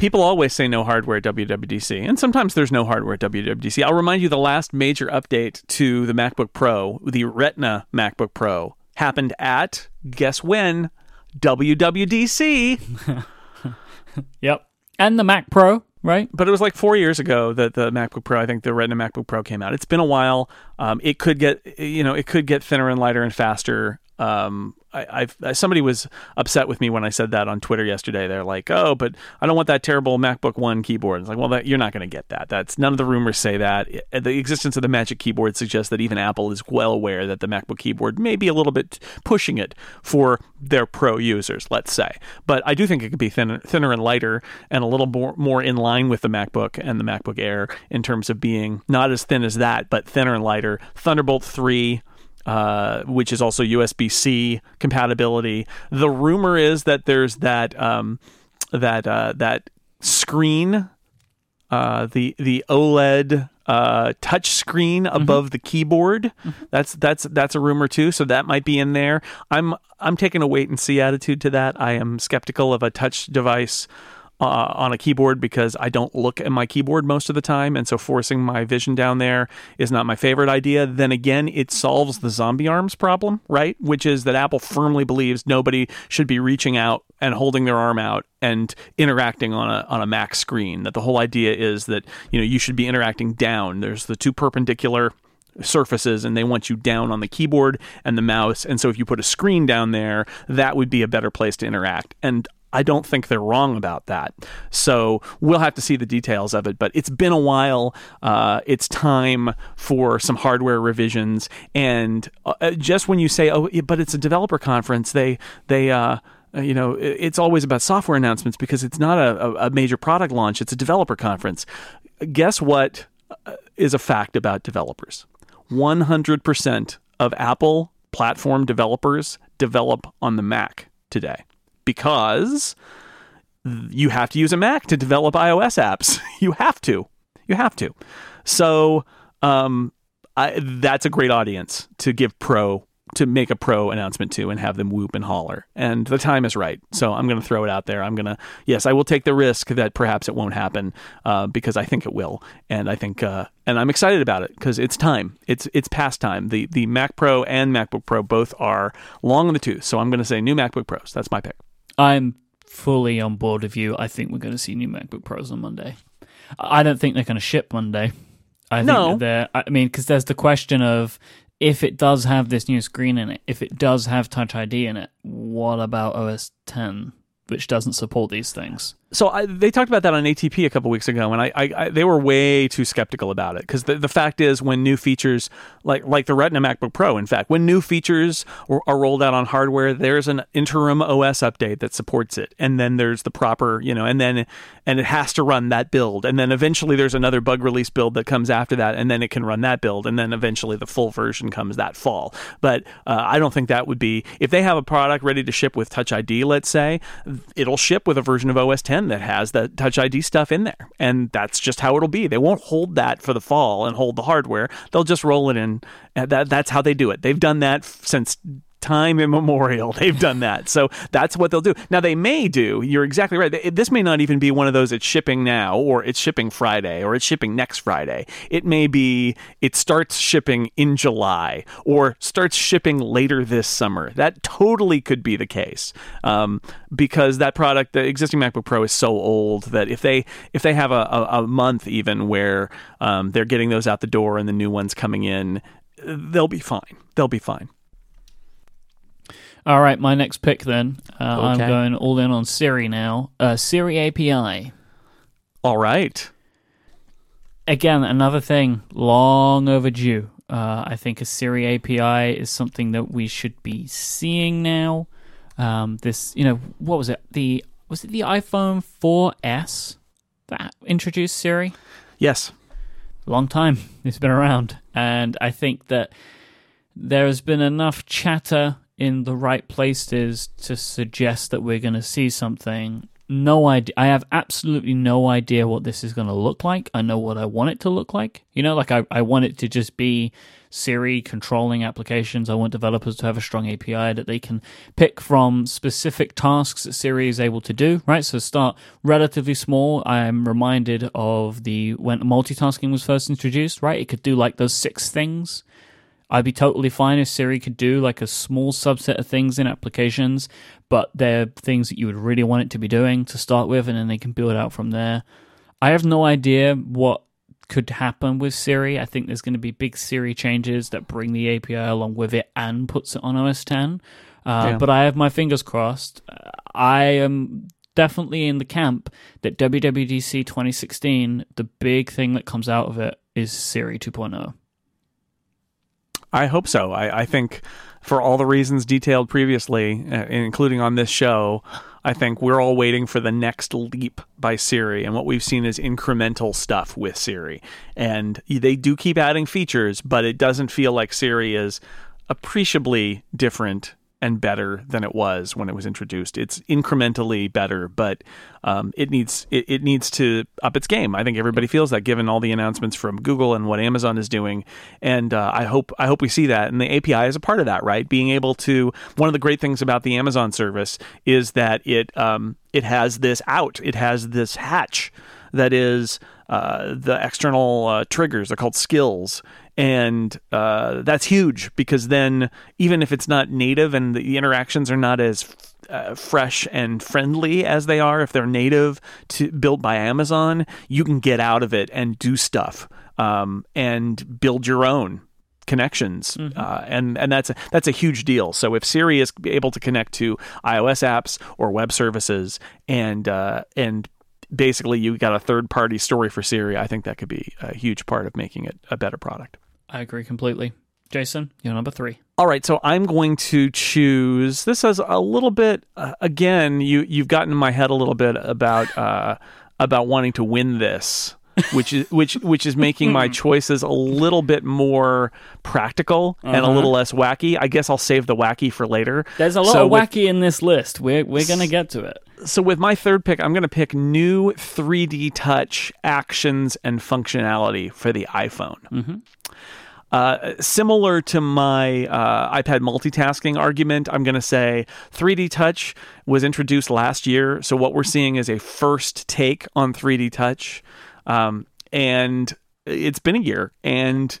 people always say no hardware at WWDC, and sometimes there's no hardware at WWDC. I'll remind you the last major update to the MacBook Pro, the Retina MacBook Pro, happened at, guess when? WWDC. yep. And the Mac Pro, right? But it was like four years ago that the MacBook Pro, I think the Retina MacBook Pro came out. It's been a while. Um, it could get, you know, it could get thinner and lighter and faster. Um, I, I've somebody was upset with me when I said that on Twitter yesterday. They're like, "Oh, but I don't want that terrible MacBook One keyboard." It's like, well, that, you're not going to get that. That's none of the rumors say that. The existence of the Magic Keyboard suggests that even Apple is well aware that the MacBook keyboard may be a little bit pushing it for their pro users, let's say. But I do think it could be thinner, thinner and lighter, and a little more more in line with the MacBook and the MacBook Air in terms of being not as thin as that, but thinner and lighter. Thunderbolt three uh, which is also USB C compatibility. The rumor is that there's that um, that uh, that screen, uh, the the OLED uh, touch screen mm-hmm. above mm-hmm. the keyboard. Mm-hmm. That's that's that's a rumor too. So that might be in there. I'm I'm taking a wait and see attitude to that. I am skeptical of a touch device uh, on a keyboard because I don't look at my keyboard most of the time, and so forcing my vision down there is not my favorite idea. Then again, it solves the zombie arms problem, right? Which is that Apple firmly believes nobody should be reaching out and holding their arm out and interacting on a on a Mac screen. That the whole idea is that you know you should be interacting down. There's the two perpendicular surfaces and they want you down on the keyboard and the mouse and so if you put a screen down there that would be a better place to interact and I don't think they're wrong about that. So we'll have to see the details of it. But it's been a while. Uh, it's time for some hardware revisions. And uh, uh just when you say, "Oh, but it's a developer conference," they they. Uh, uh you know, it's always about software announcements because it's not a, a major product launch. It's a developer conference. Guess what uh, a fact about developers? 100% of Apple platform developers develop on the Mac today because you have to use a Mac to develop iOS apps. you have to. You have to. So um, I, that's a great audience to give pro to make a pro announcement to and have them whoop and holler. And the time is right. So I'm going to throw it out there. I'm going to, yes, I will take the risk that perhaps it won't happen uh, because I think it will. And I think, uh, and I'm excited about it because it's time. It's it's past time. The the Mac Pro and MacBook Pro both are long in the tooth. So I'm going to say new MacBook Pros. That's my pick. I'm fully on board with you. I think we're going to see new MacBook Pros on Monday. I don't think they're going to ship Monday. I no. think they're. I mean, because there's the question of if it does have this new screen in it, if it does have Touch ID in it, what about OS 10, which doesn't support these things? So I, they talked about that on ATP a couple weeks ago, and I, I, I they were way too skeptical about it because the, the fact is when new features like like the Retina MacBook Pro, in fact, when new features are, are, rolled out on hardware, there's an interim OS update that supports it, and then there's the proper you know, and then and it has to run that build, and then eventually there's another bug release build that comes after that, and then it can run that build, and then eventually the full version comes that fall. But uh, I don't think that would be if they have a product ready to ship with Touch ID, let's say, it'll ship with a version of OS 10 that has the Touch ID stuff in there. And that's just how it'll be. They won't hold that for the fall and hold the hardware. They'll just roll it in. That, that's how they do it. They've done that since time immemorial. They've done that. So that's what they'll do. Now they may do you're exactly right this may not even be one of those it's shipping now or it's shipping friday or it's shipping next friday. It may be it starts shipping in july or starts shipping later this summer. That totally could be the case um, because that product the existing macbook pro is so old that if they if they have a, a, a month even where um, they're getting those out the door and the new ones coming in they'll be fine. They'll be fine all right, my next pick then. Uh, Okay. I'm going all in on Siri now. Uh, Siri API. all right Again, another thing long overdue. Uh, I think a Siri API is something that we should be seeing now. Um, this, you know, what was it? The was it the iPhone 4S that introduced Siri? yes long time it's been around and i think that there has been enough chatter in the right places to suggest that we're going to see something. No idea i have absolutely no idea what this is going to look like. I know what i want it to look like. You know like I, I want it to just be siri controlling applications. I want developers to have a strong api that they can pick from specific tasks that siri is able to do right? So start relatively small. I'm reminded of the when multitasking was first introduced right? It could do like those six things I'd be totally fine if Siri could do like a small subset of things in applications, but they're things that you would really want it to be doing to start with, and then they can build out from there. I have no idea what could happen with Siri. I think there's going to be big Siri changes that bring the API along with it and puts it on OS 10. Uh, Yeah. But I have my fingers crossed. I am definitely in the camp that WWDC 2016, the big thing that comes out of it is Siri oh. 2.0. I hope so. I, I think for all the reasons detailed previously, uh, including on this show, I think we're all waiting for the next leap by Siri. And what we've seen is incremental stuff with Siri. And they do keep adding features, but it doesn't feel like Siri is appreciably different and better than it was when it was introduced. It's incrementally better, but um, it needs it, it needs to up its game. I think everybody feels that given all the announcements from Google and what Amazon is doing, and uh, I hope I hope we see that. And the API is a part of that, right? Being able to one of the great things about the Amazon service is that it um, it has this out, it has this hatch that is uh, the external uh, triggers. They're called skills, and uh, that's huge because then even if it's not native and the interactions are not as uh, fresh and friendly as they are if they're native to built by Amazon, you can get out of it and do stuff um, and build your own connections. Uh, and and that's a, that's a huge deal. So if Siri is able to connect to iOS apps or web services and uh, and basically you got a third party story for Siri I think that could be a huge part of making it a better product I agree completely. Jason, you're number three. All right, so I'm going to choose. This has a little bit. Uh, again, you you've gotten in my head a little bit about uh, about wanting to win this, which is which which is making my choices a little bit more practical and a Uh-huh. little less wacky. I guess I'll save the wacky for later. There's a lot So of with- wacky in this list. We're we're gonna get to it. so with my third pick, I'm going to pick new 3D touch actions and functionality for the iPhone. Uh, similar to my uh, iPad multitasking argument, I'm going to say 3D Touch was introduced last year. So what we're seeing is a first take on 3D Touch, um, and it's been a year. And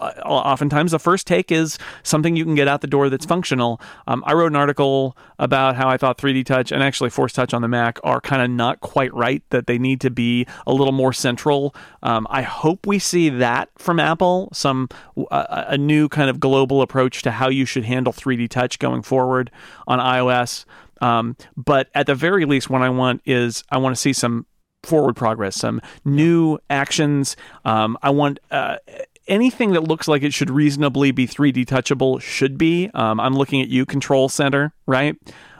oftentimes the first take is something you can get out the door that's functional. Um, I wrote an article about how I thought 3D Touch and actually Force Touch on the Mac are kind of not quite right. That they need to be a little more central. Um, I hope we see that from Apple. Some uh, a new kind of global approach to how you should handle 3D Touch going forward on iOS. Um, but at the very least, what I want is I want to see some forward progress, some new actions. Um, I want uh, anything that looks like it should reasonably be 3D touchable should be. Um, I'm looking at you, Control Center, right?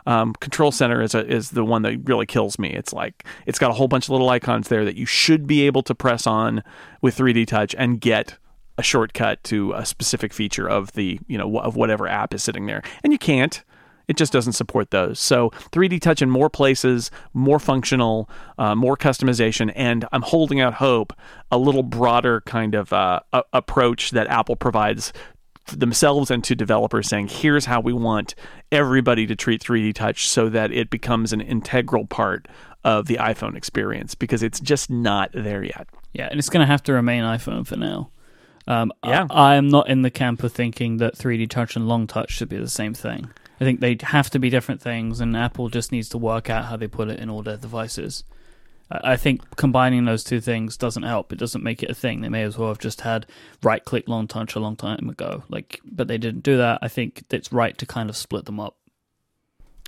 Um, Control Center is a, is the one that really kills me. It's like it's got a whole bunch of little icons there that you should be able to press on with 3D touch and get a shortcut to a specific feature of the you know of whatever app is sitting there, and you can't. It just doesn't support those. So 3D touch in more places, more functional, uh, more customization, and I'm holding out hope a little broader kind of uh, a- approach that Apple provides themselves and to developers saying, here's how we want everybody to treat 3D Touch so that it becomes an integral part of the iPhone experience because it's just not there yet. Yeah, and it's going to have to remain iPhone for now. Um, Yeah. I, am not in the camp of thinking that 3D Touch and Long Touch should be the same thing. I think they have to be different things, and Apple just needs to work out how they put it in all their devices. I think combining those two things doesn't help. It doesn't make it a thing. They may as well have just had right click long touch a long time ago. Like, but they didn't do that. I think it's right to kind of split them up.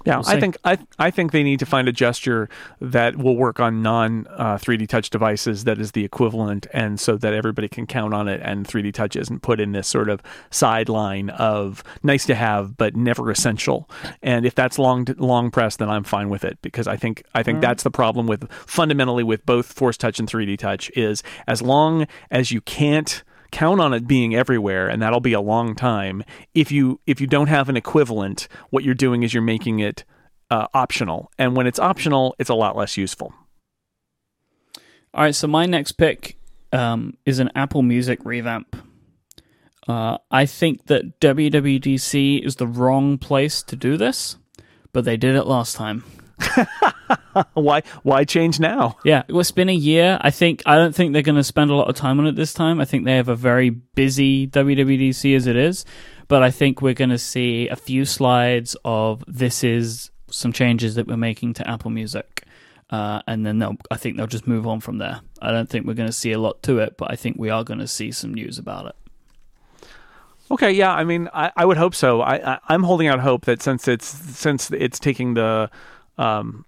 Yeah, We'll I think I I think they need to find a gesture that will work on non uh, 3D Touch devices that is the equivalent, and so that everybody can count on it, and 3D Touch isn't put in this sort of sideline of nice to have but never essential. And if that's long long press, then I'm fine with it because I think I think that's the problem with fundamentally with both Force Touch and 3D Touch is as long as you can't count on it being everywhere and that'll be a long time if you if you don't have an equivalent what you're doing is you're making it uh, optional and when it's optional it's a lot less useful All right, so my next pick um, is an Apple Music revamp. Uh, I think that WWDC is the wrong place to do this, but they did it last time. why why change now Yeah, well, it's been a year. I think I don't think they're going to spend a lot of time on it this time. I think they have a very busy WWDC as it is, but I think we're going to see a few slides of this is some changes that we're making to Apple Music. Uh, and then they'll, I think they'll just move on from there. I don't think we're going to see a lot to it, but I think we are going to see some news about it. Okay, yeah, I mean, I, I would hope so. I, I I'm holding out hope that since it's since it's taking the um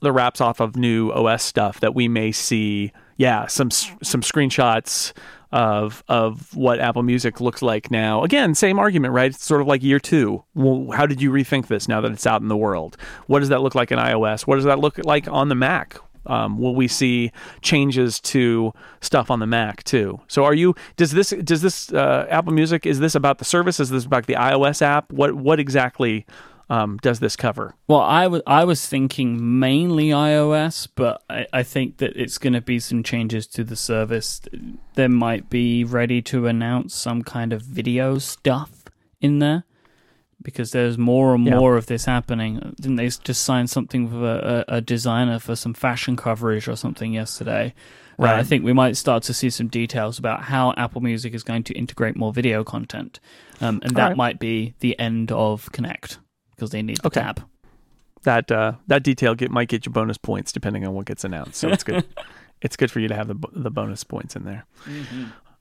the wraps off of new OS stuff, that we may see yeah some some screenshots of of what Apple Music looks like now. Again, same argument, right? It's sort of like year two. Well, how did you rethink this now that it's out in the world? What does that look like in iOS? What does that look like on the Mac? Um, will we see changes to stuff on the Mac too? So, are you? Does this? Does this uh, Apple Music? Is this about the service? Is this about the iOS app? What? What exactly um, does this cover? Well, I was I was thinking mainly iOS, but I, I think that it's going to be some changes to the service. They might be ready to announce some kind of video stuff in there because there's more and Yeah. more of this happening. Didn't they just sign something with a, a, designer for some fashion coverage or something yesterday? Uh, I think we might start to see some details about how Apple Music is going to integrate more video content, um, and that Alright. might be the end of Connect because they need the Okay. tab. That uh, that detail get, might get you bonus points depending on what gets announced. So it's good. it's good for you to have the the bonus points in there.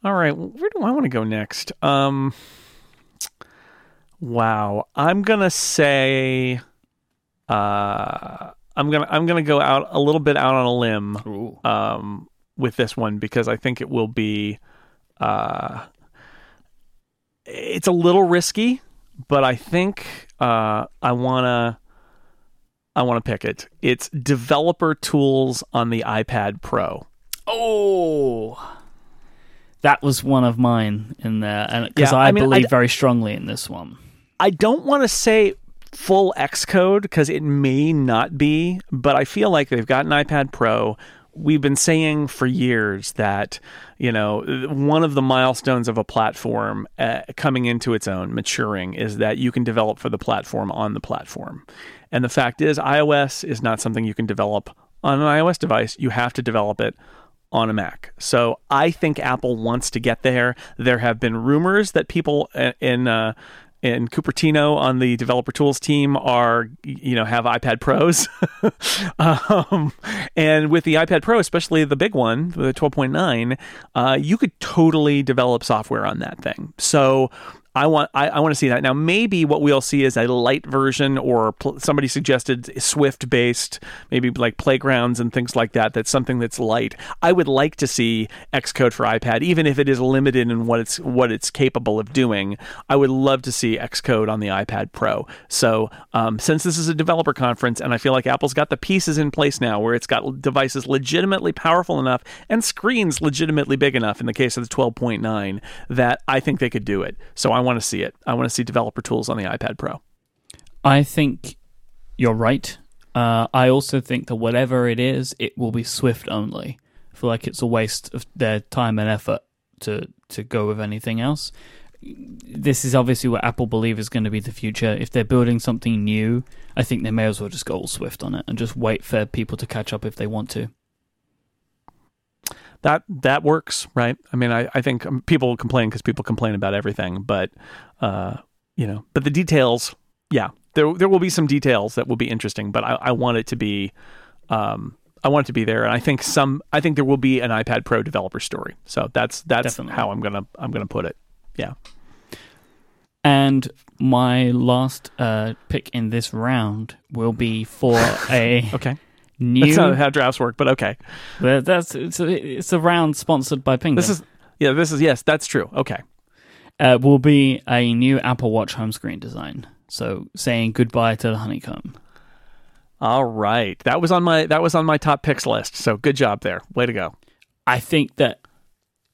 All right, well, where do I want to go next? Um, wow, I'm gonna say, uh, I'm gonna I'm gonna go out a little bit out on a limb Ooh. um, with this one because I think it will be. Uh, it's a little risky, but I think uh, I wanna. I want to pick it. It's developer tools on the iPad Pro. Oh, that was one of mine in there, and because Yeah, I, I mean, believe I- very strongly in this one. I don't want to say full Xcode because it may not be, but I feel like they've got an iPad Pro. We've been saying for years that, you know, one of the milestones of a platform uh, coming into its own, maturing, is that you can develop for the platform on the platform. And the fact is, iOS is not something you can develop on an iOS device. You have to develop it on a Mac. So I think Apple wants to get there. There have been rumors that people uh, in uh, in Cupertino on the developer tools team are you know have iPad Pros, um, and with the iPad Pro, especially the big one, the 12.9, uh, you could totally develop software on that thing. So. I want I, I want to see that now. Maybe what we'll see is a light version, or pl- somebody suggested Swift based, maybe like playgrounds and things like that. That's something that's light. I would like to see Xcode for iPad, even if it is limited in what it's what it's capable of doing. I would love to see Xcode on the iPad Pro. So um, since this is a developer conference, and I feel like Apple's got the pieces in place now, where it's got devices legitimately powerful enough and screens legitimately big enough. In the case of the 12.9, that I think they could do it. So I want to see it. I want to see developer tools on the iPad Pro. I think you're right. Uh, I also think that whatever it is, it will be Swift only. I feel like it's a waste of their time and effort to to go with anything else. this is obviously what Apple believe is going to be the future. If they're building something new, I think they may as well just go all Swift on it and just wait for people to catch up if they want to. That that works, right? I mean, I, I think um, people complain because people complain about everything, but uh, you know, but the details, yeah, there there will be some details that will be interesting, but I, I want it to be, um, I want it to be there, and I think some, I think there will be an iPad Pro developer story. So that's that's Definitely. how I'm gonna I'm gonna put it. Yeah, And my last uh, pick in this round will be for a okay. New. That's not how drafts work, but okay. That's it's a, it's a round sponsored by Pingdom. This is yeah, this is yes, that's true. Okay, uh, will be a new Apple Watch home screen design. So saying goodbye to the honeycomb. all right. That was on my that was on my top picks list. So good job there. Way to go. I think that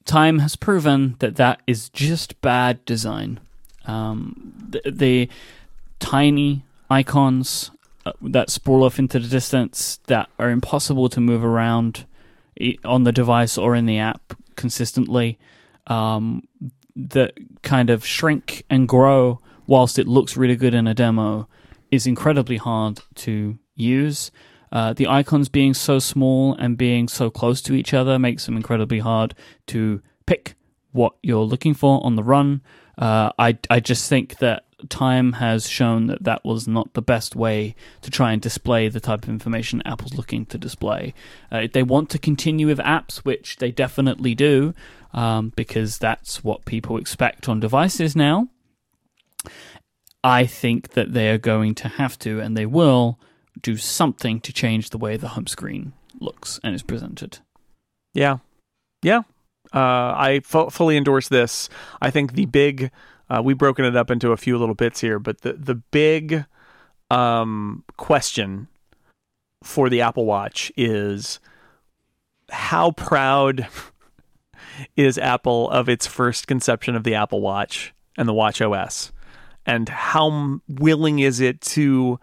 time has proven that that is just bad design. Um, the, the tiny icons that sprawl off into the distance that are impossible to move around on the device or in the app consistently, um, that kind of shrink and grow whilst it looks really good in a demo is incredibly hard to use. Uh, the icons being so small and being so close to each other makes them incredibly hard to pick what you're looking for on the run. Uh, I I just think that time has shown that that was not the best way to try and display the type of information Apple's looking to display. Uh, if they want to continue with apps, which they definitely do, um, because that's what people expect on devices now. I think that they are going to have to, and they will, do something to change the way the home screen looks and is presented. Yeah, yeah. Uh, fully endorse this. I think the big uh, we've broken it up into a few little bits here, but the the big um, question for the Apple Watch is how proud is Apple of its first conception of the Apple Watch and the Watch OS, and how willing is it to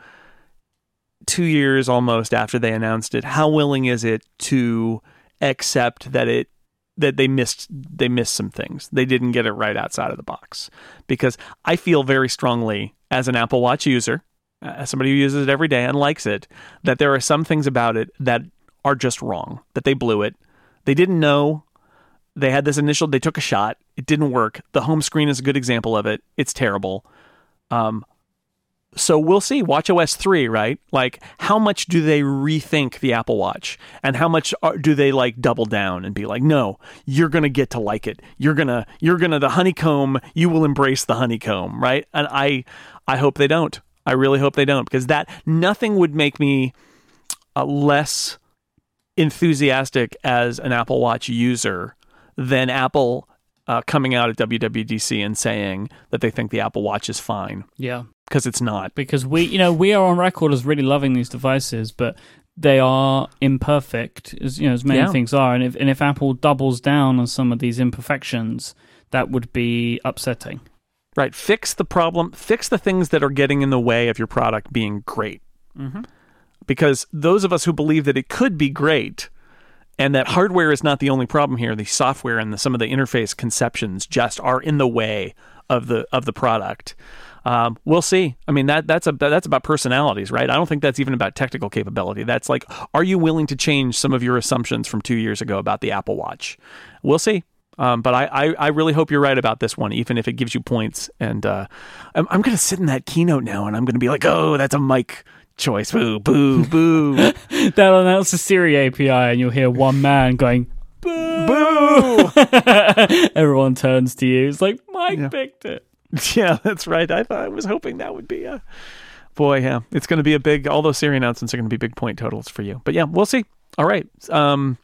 two years almost after they announced it, how willing is it to accept that it that they missed they missed some things. They didn't get it right outside of the box. Because I feel very strongly as an Apple Watch user, as somebody who uses it every day and likes it, that there are some things about it that are just wrong, that they blew it. They didn't know they had this initial they took a shot, it didn't work. The home screen is a good example of it. It's terrible. Um so we'll see. Watch os 3 right? Like how much do they rethink the apple watch? And how much are, do they like double down and be like no you're gonna get to like it. You're gonna you're gonna the honeycomb you will embrace the honeycomb right? And i i hope they don't. I really hope they don't because that nothing would make me uh, less enthusiastic as an apple watch user than apple uh, coming out at WWDC and saying that they think the Apple Watch is fine Yeah. because it's not. because we you know we are on record as really loving these devices but they are imperfect as you know as many Yeah. things are and if and if apple doubles down on some of these imperfections that would be upsetting Right. Fix the problem. Fix the things that are getting in the way of your product being great. mm-hmm. Because those of us who believe that it could be great and that hardware is not the only problem here, the software and the, some of the interface conceptions just are in the way of the of the product. Um, we'll see. I mean that that's a that's about personalities, right? I don't think that's even about technical capability. That's like, are you willing to change some of your assumptions from two years ago about the Apple Watch? We'll see. Um, but I, I, I really hope you're right about this one, even if it gives you points. And uh, I'm, I'm going to sit in that keynote now, and I'm going to be like, oh, that's a Myke choice. Boo, boo, boo, they'll announce the siri api and you'll hear one man going boo. Boo. everyone turns to you it's like Myke Yeah. picked it yeah, that's right. I thought I was hoping that would be a boy. Yeah, it's going to be a big. All those Siri announcements are going to be big point totals for you. But yeah, we'll see. All right. Um,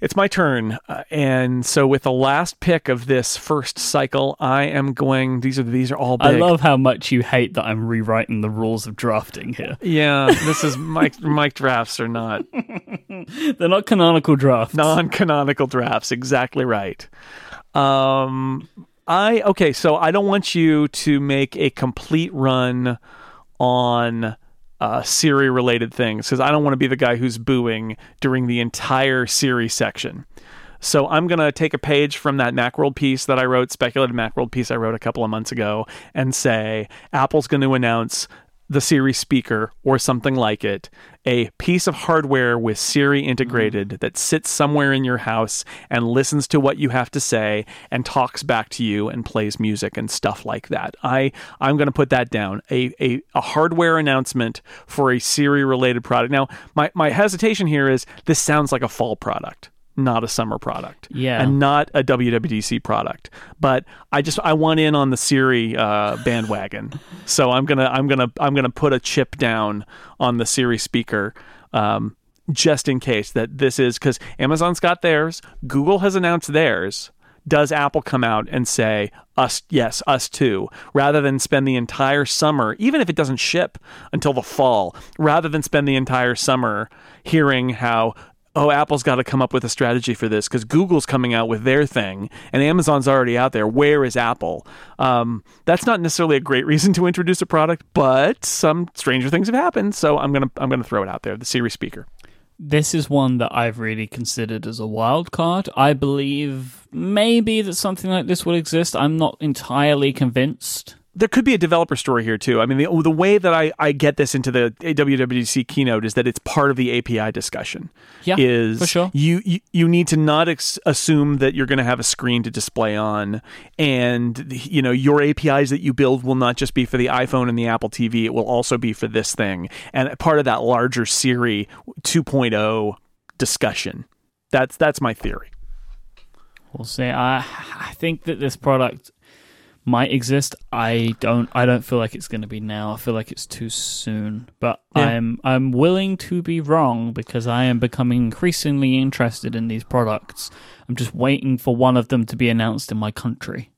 it's my turn, uh, and so with the last pick of this first cycle, I am going. These are these are all big. i love how much you hate that i'm rewriting the rules of drafting here Yeah, this is Myke. Myke drafts are not they're not canonical drafts non-canonical drafts. Exactly right. Um, I okay. So I don't want you to make a complete run on uh, Siri related things because I don't want to be the guy who's booing during the entire Siri section. So I'm going to take a page from that Macworld piece that I wrote, speculative Macworld piece I wrote a couple of months ago, and say Apple's going to announce the Siri speaker or something like it, a piece of hardware with Siri integrated mm. that sits somewhere in your house and listens to what you have to say and talks back to you and plays music and stuff like that. I I'm going to put that down. A, a a hardware announcement for a Siri related product. Now, my my hesitation here is this sounds like a fall product not a summer product. Yeah. And not a WWDC product. But I just I want in on the Siri uh, bandwagon. so I'm gonna I'm gonna I'm gonna put a chip down on the Siri speaker. Um, just in case that this is because Amazon's got theirs, Google has announced theirs. Does Apple come out and say us yes us too rather than spend the entire summer even if it doesn't ship until the fall rather than spend the entire summer hearing how oh, Apple's got to come up with a strategy for this because Google's coming out with their thing and Amazon's already out there. Where is Apple? Um, that's not necessarily a great reason to introduce a product, but some stranger things have happened. So I'm gonna I'm gonna throw it out there. The Siri speaker. This is one that I've really considered as a wild card. I believe maybe that something like this would exist. I'm not entirely convinced there could be a developer story here too. I mean, the, the way that I, I get this into the WWDC keynote is that it's part of the API discussion. Yeah, is for sure. You you, you need to not ex- assume that you're going to have a screen to display on, and you know your APIs that you build will not just be for the iPhone and the Apple TV. It will also be for this thing, and part of that larger Siri 2.0 discussion. That's that's my theory. We'll see. I I think that this product might exist. I don't. I don't feel like it's going to be now. I feel like it's too soon. But yeah. I'm I'm willing to be wrong because I am becoming increasingly interested in these products. I'm just waiting for one of them to be announced in my country.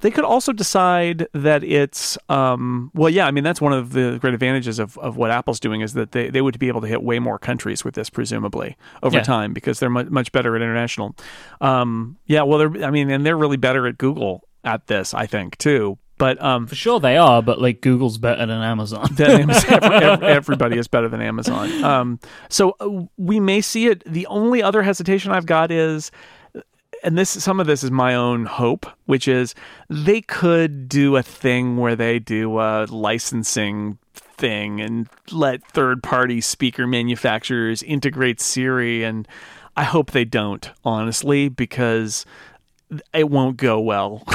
They could also decide that it's um, well, yeah. I mean, that's one of the great advantages of, of what Apple's doing is that they, they would be able to hit way more countries with this, presumably over yeah. time, because they're much much better at international. Um, yeah, well, they're I mean, and they're really better at Google at this, I think, too. But um, for sure they are, but like Google's better than Amazon. than Amazon. everybody is better than Amazon. Um, so uh, we may see it. The only other hesitation I've got is, and this some of this is my own hope, which is they could do a thing where they do a licensing thing and let third party speaker manufacturers integrate Siri and I hope they don't, honestly, because it won't go well,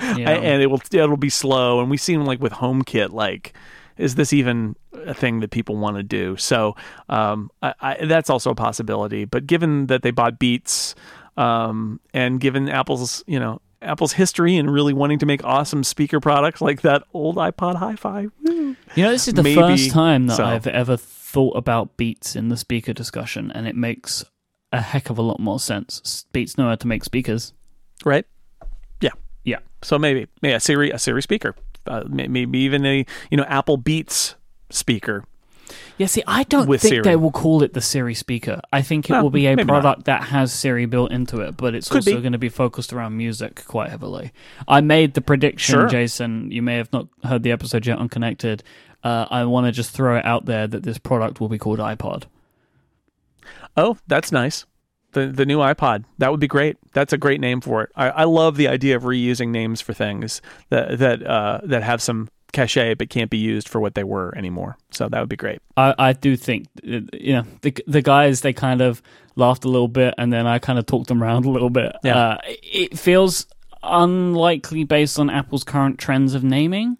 yeah. and it will it'll be slow. And we seem like with HomeKit, like is this even a thing that people want to do? So um, I, I, that's also a possibility. But given that they bought Beats, um, and given Apple's you know Apple's history and really wanting to make awesome speaker products like that old iPod Hi-Fi, you know, this is the maybe, first time that so. I've ever thought about Beats in the speaker discussion, and it makes a heck of a lot more sense. Beats know how to make speakers, right? Yeah, yeah. So maybe, yeah, a Siri, a Siri speaker, uh, maybe even a you know Apple Beats speaker. Yeah, see, I don't think Siri. they will call it the Siri speaker. I think it will be a product not. that has Siri built into it, but it's Could also going to be focused around music quite heavily. I made the prediction, sure. Jason. You may have not heard the episode yet, Unconnected. Uh, I want to just throw it out there that this product will be called iPod. Oh, that's nice. The the new iPod. That would be great. That's a great name for it. I, I love the idea of reusing names for things that that uh, that have some cachet but can't be used for what they were anymore. So that would be great. I, I do think you know the the guys they kind of laughed a little bit and then I kind of talked them around a little bit. Yeah. Uh, it feels unlikely based on Apple's current trends of naming,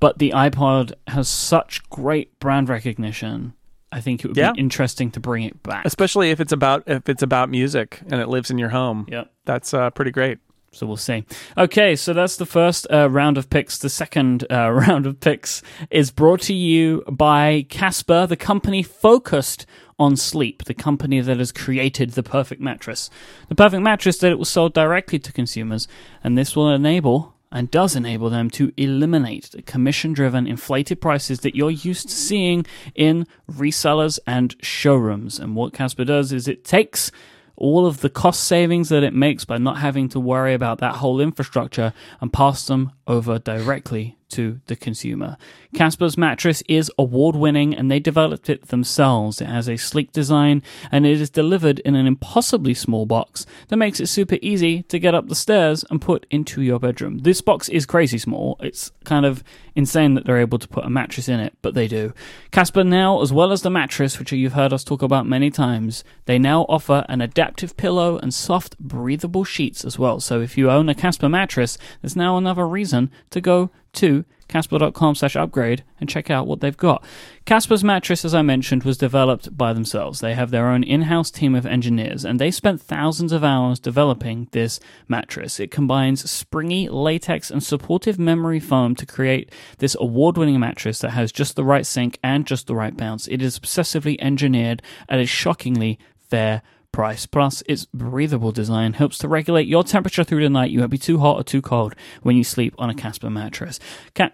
but the iPod has such great brand recognition I think it would yeah. be interesting to bring it back, especially if it's about if it's about music and it lives in your home. Yeah, that's uh, pretty great. So we'll see. Okay, so that's the first uh, round of picks. The second uh, round of picks is brought to you by Casper, the company focused on sleep, the company that has created the perfect mattress. The perfect mattress that it was sold directly to consumers, and this will enable and does enable them to eliminate the commission driven inflated prices that you're used to seeing in resellers and showrooms. And what Casper does is it takes all of the cost savings that it makes by not having to worry about that whole infrastructure and pass them over directly to the consumer. Casper's mattress is award winning and they developed it themselves. It has a sleek design and it is delivered in an impossibly small box that makes it super easy to get up the stairs and put into your bedroom. This box is crazy small. It's kind of insane that they're able to put a mattress in it, but they do. Casper now, as well as the mattress, which you've heard us talk about many times, they now offer an adaptive pillow and soft, breathable sheets as well. So if you own a Casper mattress, there's now another reason to go to casper.com slash upgrade and check out what they've got. Casper's mattress, as I mentioned, was developed by themselves. They have their own in-house team of engineers and they spent thousands of hours developing this mattress. It combines springy latex and supportive memory foam to create this award-winning mattress that has just the right sink and just the right bounce. It is obsessively engineered at a shockingly fair price. Plus, its breathable design helps to regulate your temperature through the night. You won't be too hot or too cold when you sleep on a Casper mattress.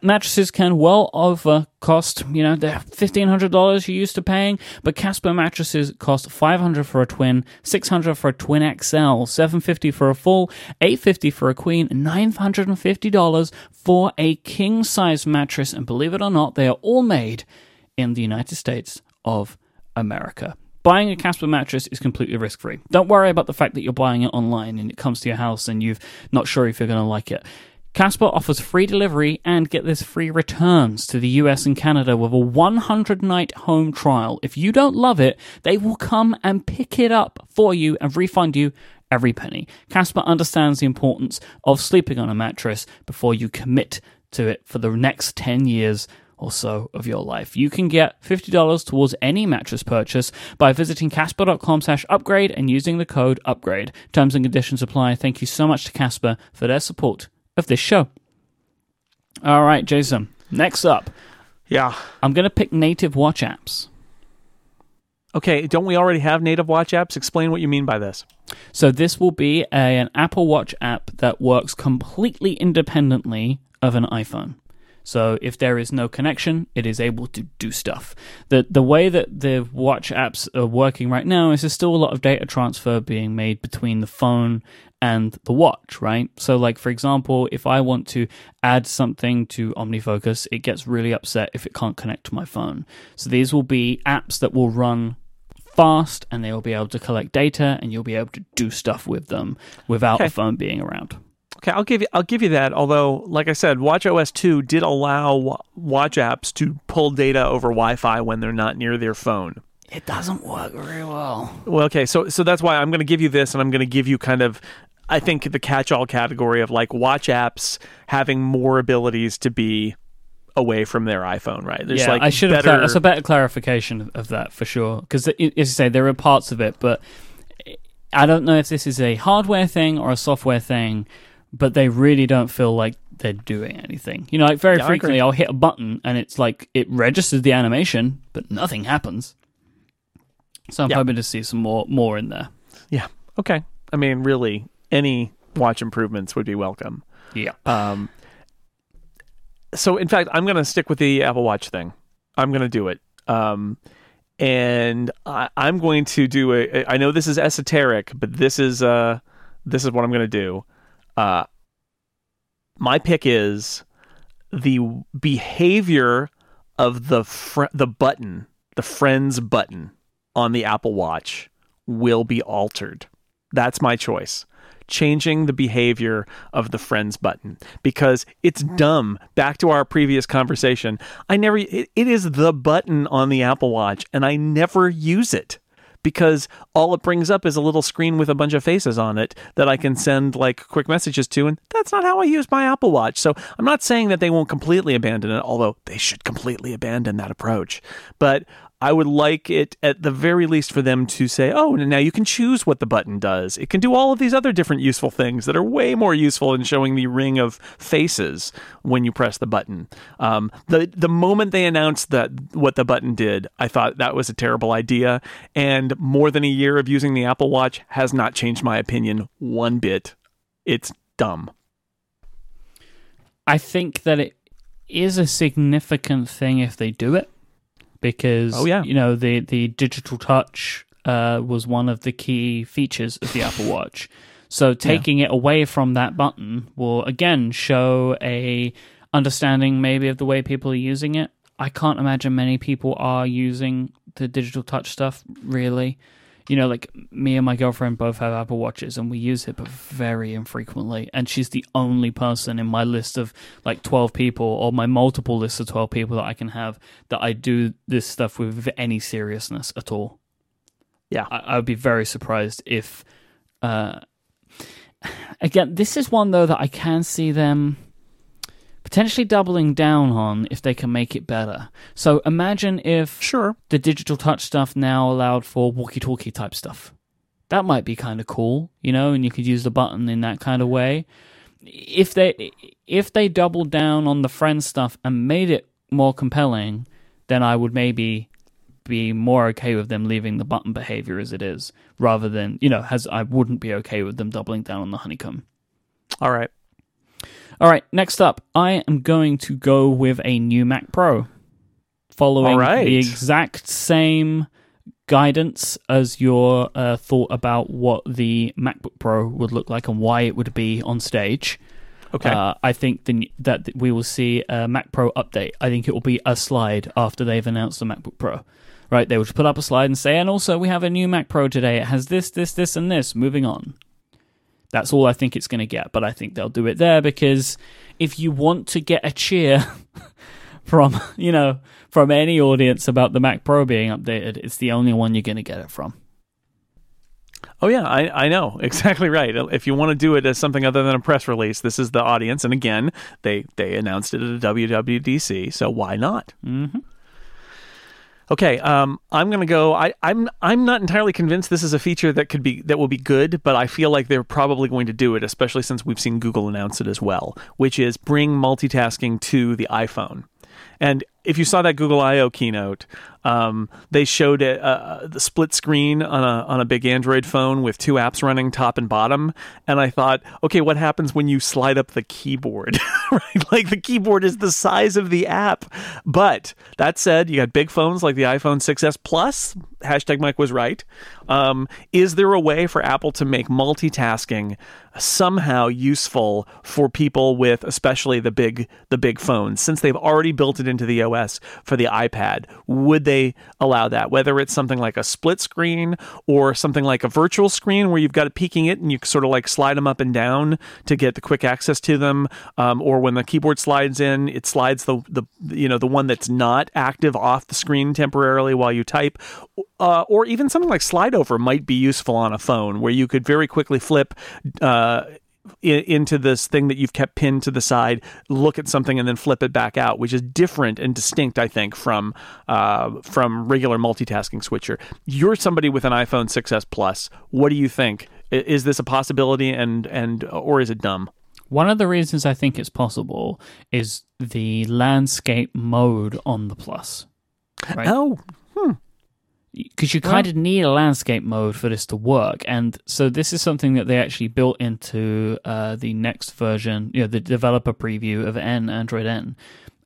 Mattresses can well over cost, you know, they're $1,500 you're used to paying, but Casper mattresses cost 500 for a twin, 600 for a twin XL, 750 for a full, 850 for a queen, $950 for a king size mattress. And believe it or not, they are all made in the United States of America. Buying a Casper mattress is completely risk free. Don't worry about the fact that you're buying it online and it comes to your house and you're not sure if you're going to like it. Casper offers free delivery and get this free returns to the US and Canada with a 100 night home trial. If you don't love it, they will come and pick it up for you and refund you every penny. Casper understands the importance of sleeping on a mattress before you commit to it for the next 10 years or so of your life. You can get $50 towards any mattress purchase by visiting casper.com slash upgrade and using the code upgrade. Terms and conditions apply. Thank you so much to Casper for their support of this show. All right, Jason. Next up, Yeah. I'm going to pick native watch apps. Okay. Don't we already have native watch apps? Explain what you mean by this. So this will be a, an Apple Watch app that works completely independently of an iPhone. So if there is no connection, it is able to do stuff. The the way that the watch apps are working right now is there's still a lot of data transfer being made between the phone and the watch, right? So like for example, if I want to add something to OmniFocus, it gets really upset if it can't connect to my phone. So these will be apps that will run fast and they will be able to collect data and you'll be able to do stuff with them without Okay. the phone being around. Okay, I'll give you I'll give you that. Although, like I said, WatchOS 2 did allow watch apps to pull data over Wi-Fi when they're not near their phone. It doesn't work very well. Well, okay, so so that's why I'm going to give you this, and I'm going to give you kind of, I think the catch-all category of like watch apps having more abilities to be away from their iPhone, right? There's yeah, like I should have. better. Clar- that's a better clarification of that for sure. Because, as you say, there are parts of it, but I don't know if this is a hardware thing or a software thing. But they really don't feel like they're doing anything. You know, like very Yeah, frequently. I'll hit a button and it's like it registers the animation, but nothing happens. So I'm Yeah. hoping to see some more more in there. yeah, okay. I mean, really, any watch improvements would be welcome. Yeah. Um, so in fact, I'm going to stick with the Apple Watch thing. I'm going to do it. Um, and I, I'm going to do a. I know this is esoteric, but this is uh, this is what I'm going to do. Uh, my pick is the behavior of the fr- the button, the friends button on the Apple Watch will be altered. That's my choice. Changing the behavior of the friends button because it's dumb. Back to our previous conversation. I never it, it is the button on the Apple Watch and I never use it because all it brings up is a little screen with a bunch of faces on it that I can send like quick messages to and that's not how I use my Apple Watch. So I'm not saying that they won't completely abandon it, although they should completely abandon that approach. But I would like it at the very least for them to say, oh, now you can choose what the button does. It can do all of these other different useful things that are way more useful in showing the ring of faces when you press the button. Um, the the moment they announced that what the button did, I thought that was a terrible idea. And more than a year of using the Apple Watch has not changed my opinion one bit. It's dumb. I think that it is a significant thing if they do it because Oh, yeah. you know the the digital touch uh, was one of the key features of the Apple Watch. So taking it away from that button will again show a understanding maybe of the way people are using it. I can't imagine many people are using the digital touch stuff really. You know, like me and my girlfriend both have Apple Watches and we use it, but very infrequently. And she's the only person in my list of like 12 people or my multiple list of 12 people that I can have that I do this stuff with any seriousness at all. Yeah. I, I would be very surprised if. Uh, again, this is one, though, that I can see them potentially doubling down on if they can make it better. So imagine if Sure. the digital touch stuff now allowed for walkie talkie type stuff. That might be kind of cool, you know, and you could use the button in that kind of way. If they if they doubled down on the friend stuff and made it more compelling, then I would maybe be more okay with them leaving the button behavior as it is, rather than you know, as I wouldn't be okay with them doubling down on the honeycomb. All right. All right, next up, I am going to go with a new Mac Pro, following right. the exact same guidance as your uh, thought about what the MacBook Pro would look like and why it would be on stage. Okay. Uh, I think the, that we will see a Mac Pro update. I think it will be a slide after they've announced the MacBook Pro. Right, they will just put up a slide and say, and also we have a new Mac Pro today. It has this, this, this, and this. Moving on. That's all I think it's going to get, but I think they'll do it there because if you want to get a cheer from, you know, from any audience about the Mac Pro being updated, it's the only one you're going to get it from. Oh yeah, I, I know exactly right. If you want to do it as something other than a press release, this is the audience. And again, they they announced it at a WWDC, so why not? Mm-hmm. Okay, um, I'm gonna go. I, I'm I'm not entirely convinced this is a feature that could be that will be good, but I feel like they're probably going to do it, especially since we've seen Google announce it as well, which is bring multitasking to the iPhone. And if you saw that Google I/O keynote, um, they showed it, uh, the split screen on a on a big Android phone with two apps running top and bottom. And I thought, okay, what happens when you slide up the keyboard? right, like the keyboard is the size of the app. But that said, you got big phones like the iPhone 6s Plus. Hashtag Myke was right. Um, is there a way for Apple to make multitasking somehow useful for people with especially the big the big phones since they've already built it into the OS for the iPad. Would they allow that? Whether it's something like a split screen or something like a virtual screen where you've got it peeking it and you sort of like slide them up and down to get the quick access to them um, or when the keyboard slides in it slides the the you know the one that's not active off the screen temporarily while you type. Uh, or even something like slide over might be useful on a phone where you could very quickly flip uh, into this thing that you've kept pinned to the side, look at something, and then flip it back out, which is different and distinct, I think, from uh, from regular multitasking switcher. You're somebody with an iPhone 6s Plus. What do you think? Is this a possibility, and and or is it dumb? One of the reasons I think it's possible is the landscape mode on the Plus. Right? Oh, because you kind of need a landscape mode for this to work and so this is something that they actually built into uh, the next version you know the developer preview of n android n.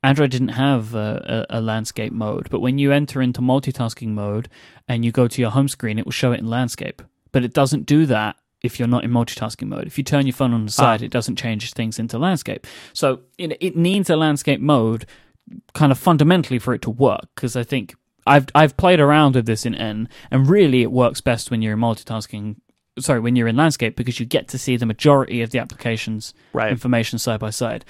Android didn't have uh, a, a landscape mode but when you enter into multitasking mode and you go to your home screen it will show it in landscape. But it doesn't do that if you're not in multitasking mode. If you turn your phone on the side it doesn't change things into landscape. So it, it needs a landscape mode kind of fundamentally for it to work because I think I've I've played around with this in N and really it works best when you're in multitasking sorry when you're in landscape because you get to see the majority of the application's Right. information side by side.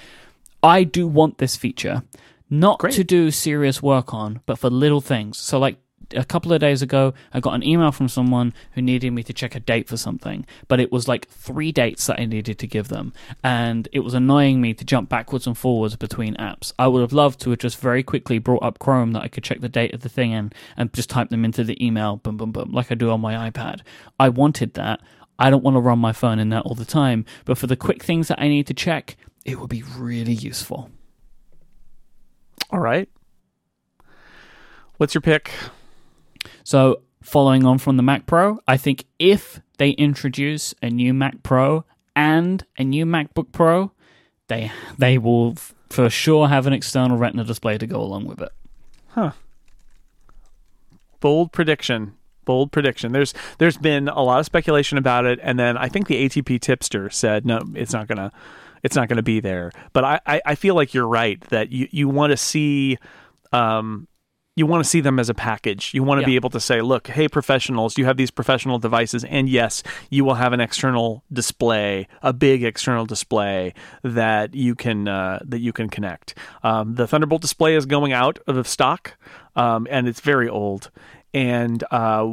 I do want this feature not Great. to do serious work on but for little things. So like a couple of days ago, I got an email from someone who needed me to check a date for something, but it was like three dates that I needed to give them, and it was annoying me to jump backwards and forwards between apps. I would have loved to have just very quickly brought up Chrome that I could check the date of the thing in and just type them into the email, boom, boom, boom, like I do on my iPad. I wanted that. I don't want to run my phone in that all the time, but for the quick things that I need to check, it would be really useful. all right. What's your pick? So, following on from the Mac Pro, I think if they introduce a new Mac Pro and a new MacBook Pro, they they will f- for sure have an external Retina display to go along with it. Huh. Bold prediction. Bold prediction. There's there's been a lot of speculation about it, and then I think the ATP tipster said no, it's not gonna it's not gonna be there. But I I, I feel like you're right that you you want to see. Um, you want to see them as a package. You want to Yeah. be able to say, look, hey, professionals, you have these professional devices, and yes, you will have an external display, a big external display that you can uh, that you can connect. Um, the Thunderbolt display is going out of stock, um, and it's very old. And uh,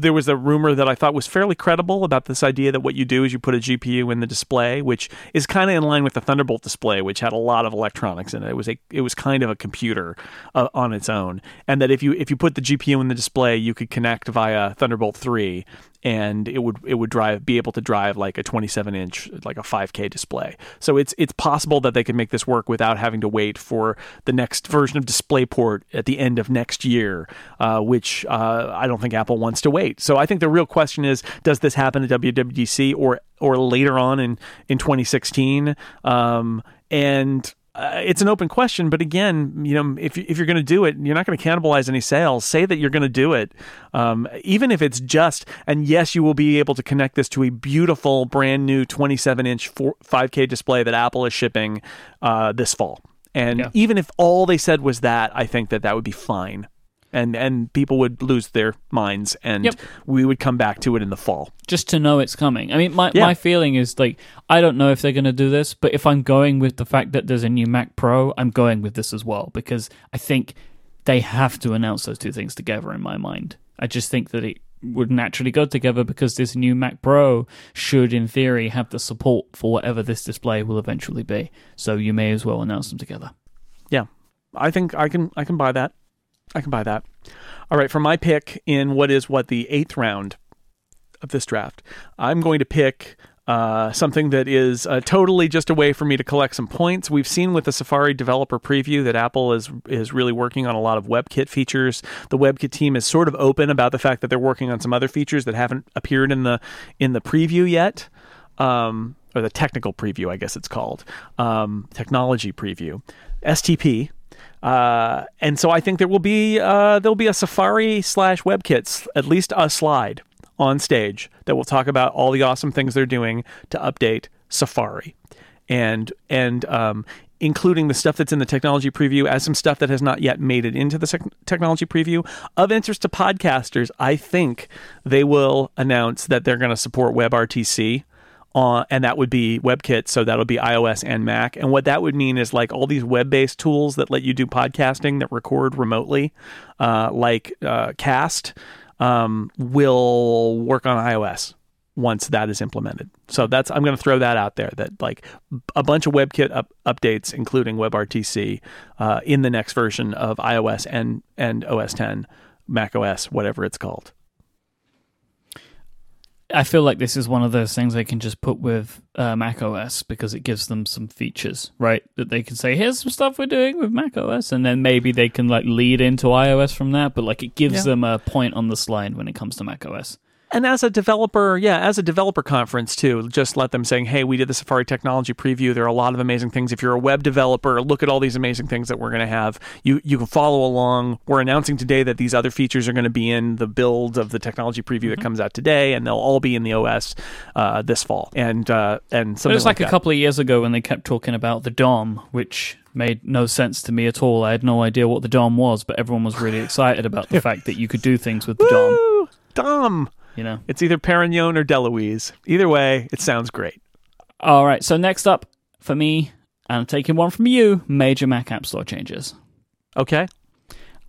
there was a rumor that I thought was fairly credible about this idea that what you do is you put a GPU in the display, which is kind of in line with the Thunderbolt display, which had a lot of electronics in it. It was a it was kind of a computer uh, on its own, and that if you if you put the GPU in the display, you could connect via Thunderbolt three, and it would it would drive be able to drive like a 27 inch like a 5K display. So it's it's possible that they could make this work without having to wait for the next version of DisplayPort at the end of next year, uh, which uh, I don't think Apple wants to wait. So I think the real question is, does this happen at WWDC or or later on in in 2016? Um, and uh, it's an open question, but again, you know, if if you're going to do it, you're not going to cannibalize any sales. Say that you're going to do it, um, even if it's just. And yes, you will be able to connect this to a beautiful, brand new 27 inch 5K display that Apple is shipping uh, this fall. And Yeah. even if all they said was that, I think that that would be fine. And, and people would lose their minds, and Yep. we would come back to it in the fall. just to know it's coming. I mean, my, Yeah. my feeling is like, I don't know if they're going to do this, but if I'm going with the fact that there's a new Mac Pro, I'm going with this as well because I think they have to announce those two things together in my mind. I just think that it would naturally go together because this new Mac Pro should, in theory, have the support for whatever this display will eventually be. So you may as well announce them together. Yeah, I think I can I can buy that. I can buy that. All right, for my pick in what is what the eighth round of this draft, I'm going to pick uh, something that is uh, totally just a way for me to collect some points. We've seen with the Safari developer preview that Apple is is really working on a lot of WebKit features. The WebKit team is sort of open about the fact that they're working on some other features that haven't appeared in the in the preview yet. Um, or the technical preview, I guess it's called, um, technology preview, STP, uh, and so I think there will be uh, there'll be a Safari slash WebKits, at least a slide on stage that will talk about all the awesome things they're doing to update Safari, and and um, including the stuff that's in the technology preview as some stuff that has not yet made it into the technology preview of interest to podcasters. I think they will announce that they're going to support WebRTC uh, and that would be WebKit. So that'll be iOS and Mac. And what that would mean is like all these web-based tools that let you do podcasting that record remotely, uh, like uh, Cast, um, will work on iOS once that is implemented. So that's I'm going to throw that out there. That like a bunch of WebKit up, updates, including WebRTC, uh, in the next version of iOS and and OS 10, Mac OS, whatever it's called. I feel like this is one of those things they can just put with uh, Mac OS because it gives them some features, right? That they can say, "Here's some stuff we're doing with Mac OS," and then maybe they can like lead into iOS from that. But like, it gives Yeah. them a point on the slide when it comes to Mac OS. And as a developer, yeah, as a developer conference too, just let them saying, "Hey, we did the Safari technology preview. There are a lot of amazing things. If you're a web developer, look at all these amazing things that we're going to have. You you can follow along. We're announcing today that these other features are going to be in the build of the technology preview that comes out today, and they'll all be in the OS uh, this fall. And uh, and It was like, a couple of years ago when they kept talking about the DOM, which made no sense to me at all. I had no idea what the DOM was, but everyone was really excited about the fact that you could do things with the DOM. Dom. You know. It's either Perignon or DeLuise. Either way, it sounds great. All right. So next up for me, and I'm taking one from you: major Mac App Store changes. Okay,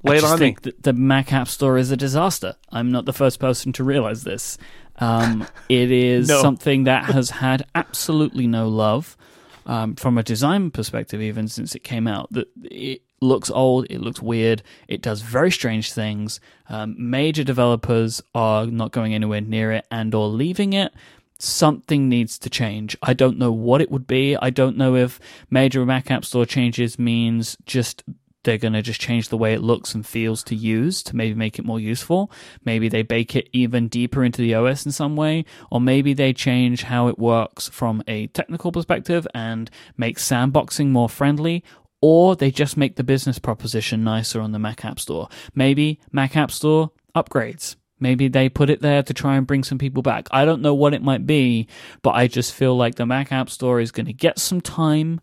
lay I just on me. think that the Mac App Store is a disaster. I'm not the first person to realize this. Um, it is No. something that has had absolutely no love um, from a design perspective, even since it came out. That it looks old, it looks weird, it does very strange things. Um, major developers are not going anywhere near it and or leaving it. Something needs to change. I don't know what it would be. I don't know if major Mac App Store changes means just they're going to just change the way it looks and feels to use to maybe make it more useful. Maybe they bake it even deeper into the OS in some way, or maybe they change how it works from a technical perspective and make sandboxing more friendly. Or they just make the business proposition nicer on the Mac App Store. Maybe Mac App Store upgrades. Maybe they put it there to try and bring some people back. I don't know what it might be, but I just feel like the Mac App Store is going to get some time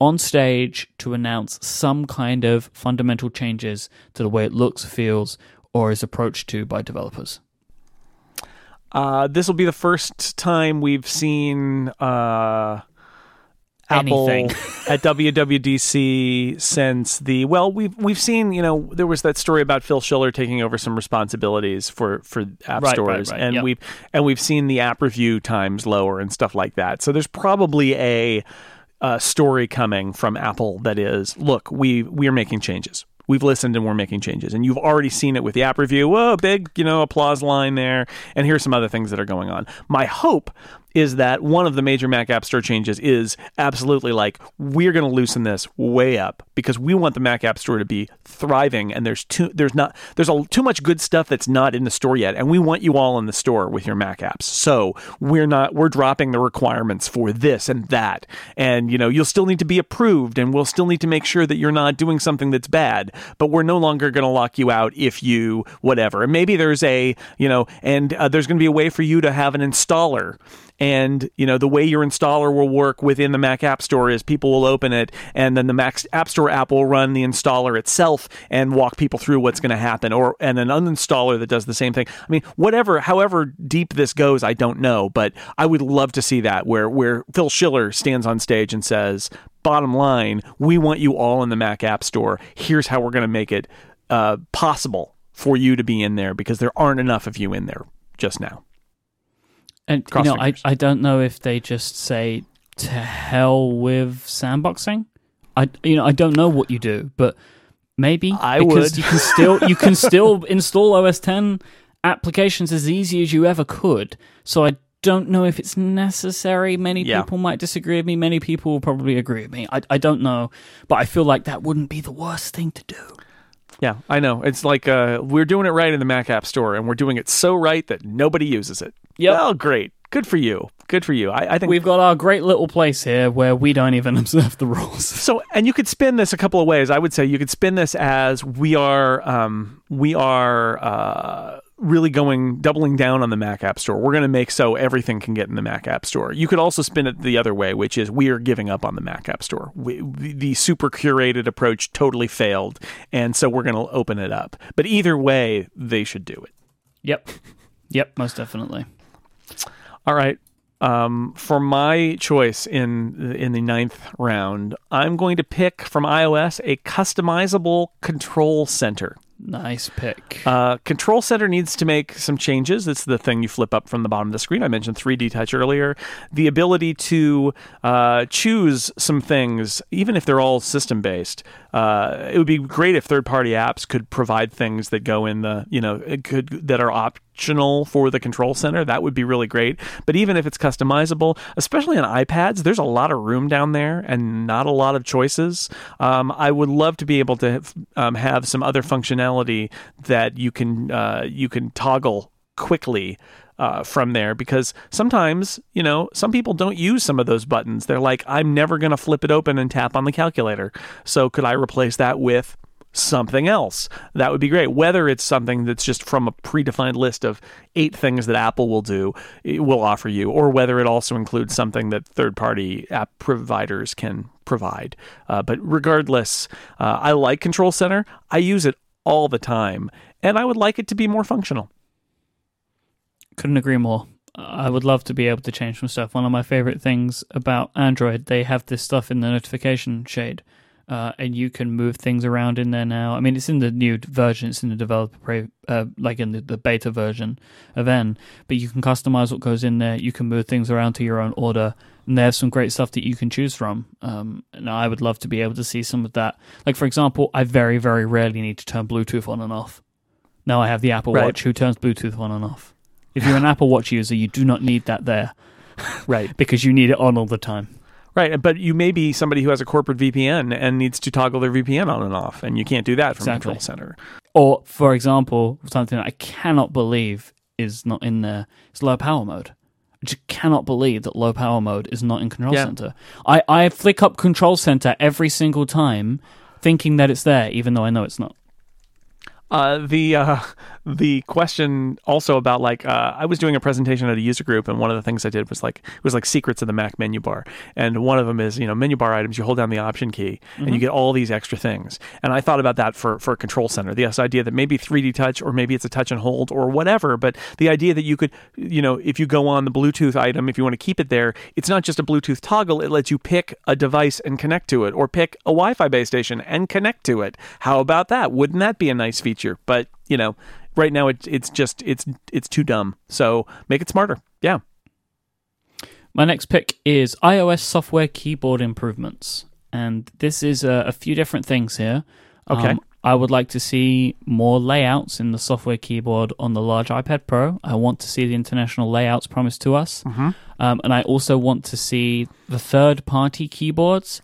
on stage to announce some kind of fundamental changes to the way it looks, feels, or is approached to by developers. Uh, this will be the first time we've seen uh, Apple Anything. at WWDC since the well, we've we've seen you know there was that story about Phil Schiller taking over some responsibilities for for app Right, stores, right, right, and yep. we've and we've seen the app review times lower and stuff like that. So there's probably a uh, story coming from Apple that is, look, we we are making changes. We've listened and we're making changes, and you've already seen it with the app review. Whoa, big you know applause line there, and here's some other things that are going on. My hope is that one of the major Mac App Store changes is absolutely like we're going to loosen this way up because we want the Mac App Store to be thriving and there's too there's not there's a, too much good stuff that's not in the store yet and we want you all in the store with your Mac apps. So we're not we're dropping the requirements for this and that and you know you'll still need to be approved and we'll still need to make sure that you're not doing something that's bad, but we're no longer going to lock you out if you whatever. And maybe there's a, you know, and uh, there's going to be a way for you to have an installer and you know the way your installer will work within the Mac App Store is people will open it and then the Mac App Store app will run the installer itself and walk people through what's going to happen or and an uninstaller that does the same thing. I mean, whatever however deep this goes, I don't know, but I would love to see that where where Phil Schiller stands on stage and says, "Bottom line, we want you all in the Mac App Store. Here's how we're going to make it uh, possible for you to be in there because there aren't enough of you in there just now." And Cross you know, I. I don't know if they just say to hell with sandboxing. I you know I don't know what you do, but maybe I because would. you can still you can still install OS 10 applications as easy as you ever could. So I don't know if it's necessary. Many Yeah. people might disagree with me. Many people will probably agree with me. I I don't know, but I feel like that wouldn't be the worst thing to do. Yeah, I know. It's like uh, we're doing it right in the Mac App Store, and we're doing it so right that nobody uses it. Yeah. Well, great. Good for you. Good for you. I, I think We've got our great little place here where we don't even observe the rules. so. And you could spin this a couple of ways. I would say you could spin this as we are um, we are uh, really going doubling down on the Mac App Store. We're going to make so everything can get in the Mac App Store. You could also spin it the other way, which is we are giving up on the Mac App Store. We, the, super curated approach totally failed, and so we're going to open it up. But either way, they should do it. Yep. Yep, most definitely. All right. Um, for my choice in in the ninth round, I'm going to pick from iOS a customizable control center. Nice pick. Uh, control center needs to make some changes. It's the thing you flip up from the bottom of the screen. I mentioned 3D Touch earlier. The ability to uh, choose some things, even if they're all system based. Uh, it would be great if third party apps could provide things that go in the, you know, could that are for the control center. That would be really great. But even if it's customizable, especially on iPads, there's a lot of room down there and not a lot of choices. Um, I would love to be able to um, have some other functionality that you can uh, you can toggle quickly uh, from there because sometimes you know some people don't use some of those buttons they're like i'm never going to flip it open and tap on the calculator so could i replace that with something else. That would be great. Whether it's something that's just from a predefined list of eight things that apple will do will offer you or whether it also includes something that third party app providers can provide. Uh, but regardless uh, i like control center. I use it all the time and i would like it to be more functional. Couldn't agree more. I would love to be able to change some stuff. One of my favorite things about Android, they have this stuff in the notification shade, uh, and you can move things around in there now. I mean, it's in the new version, it's in the developer, pre- uh, like in the, the beta version of N, but you can customize what goes in there. You can move things around to your own order, and there's some great stuff that you can choose from. Um, and I would love to be able to see some of that. Like, for example, I very, very rarely need to turn Bluetooth on and off. Now I have the Apple Right. Watch, who turns Bluetooth on and off. If you're an Apple Watch user, you do not need that there right because you need it on all the time. Right, but you may be somebody who has a corporate VPN and needs to toggle their VPN on and off, and you can't do that from Exactly. Control Center. Or, for example, something that I cannot believe is not in there is low power mode. I just cannot believe that low power mode is not in Control Yeah. Center. I, I flick up Control Center every single time thinking that it's there, even though I know it's not. Uh, the uh, the question also about like uh, I was doing a presentation at a user group, and one of the things I did was like it was like secrets of the Mac menu bar, and one of them is you know menu bar items. You hold down the Option key, and Mm-hmm. you get all these extra things. And I thought about that for for a control center. This idea that maybe 3D touch, or maybe it's a touch and hold, or whatever. But the idea that you could you know if you go on the Bluetooth item, if you want to keep it there, it's not just a Bluetooth toggle. It lets you pick a device and connect to it, or pick a Wi-Fi base station and connect to it. How about that? Wouldn't that be a nice feature? But you know, right now it's it's just it's it's too dumb. So make it smarter. Yeah. My next pick is iOS software keyboard improvements. And this is a, a few different things here. Okay. Um, I would like to see more layouts in the software keyboard on the large iPad Pro. I want to see the international layouts promised to us. Mm-hmm. Um, and I also want to see the third party keyboards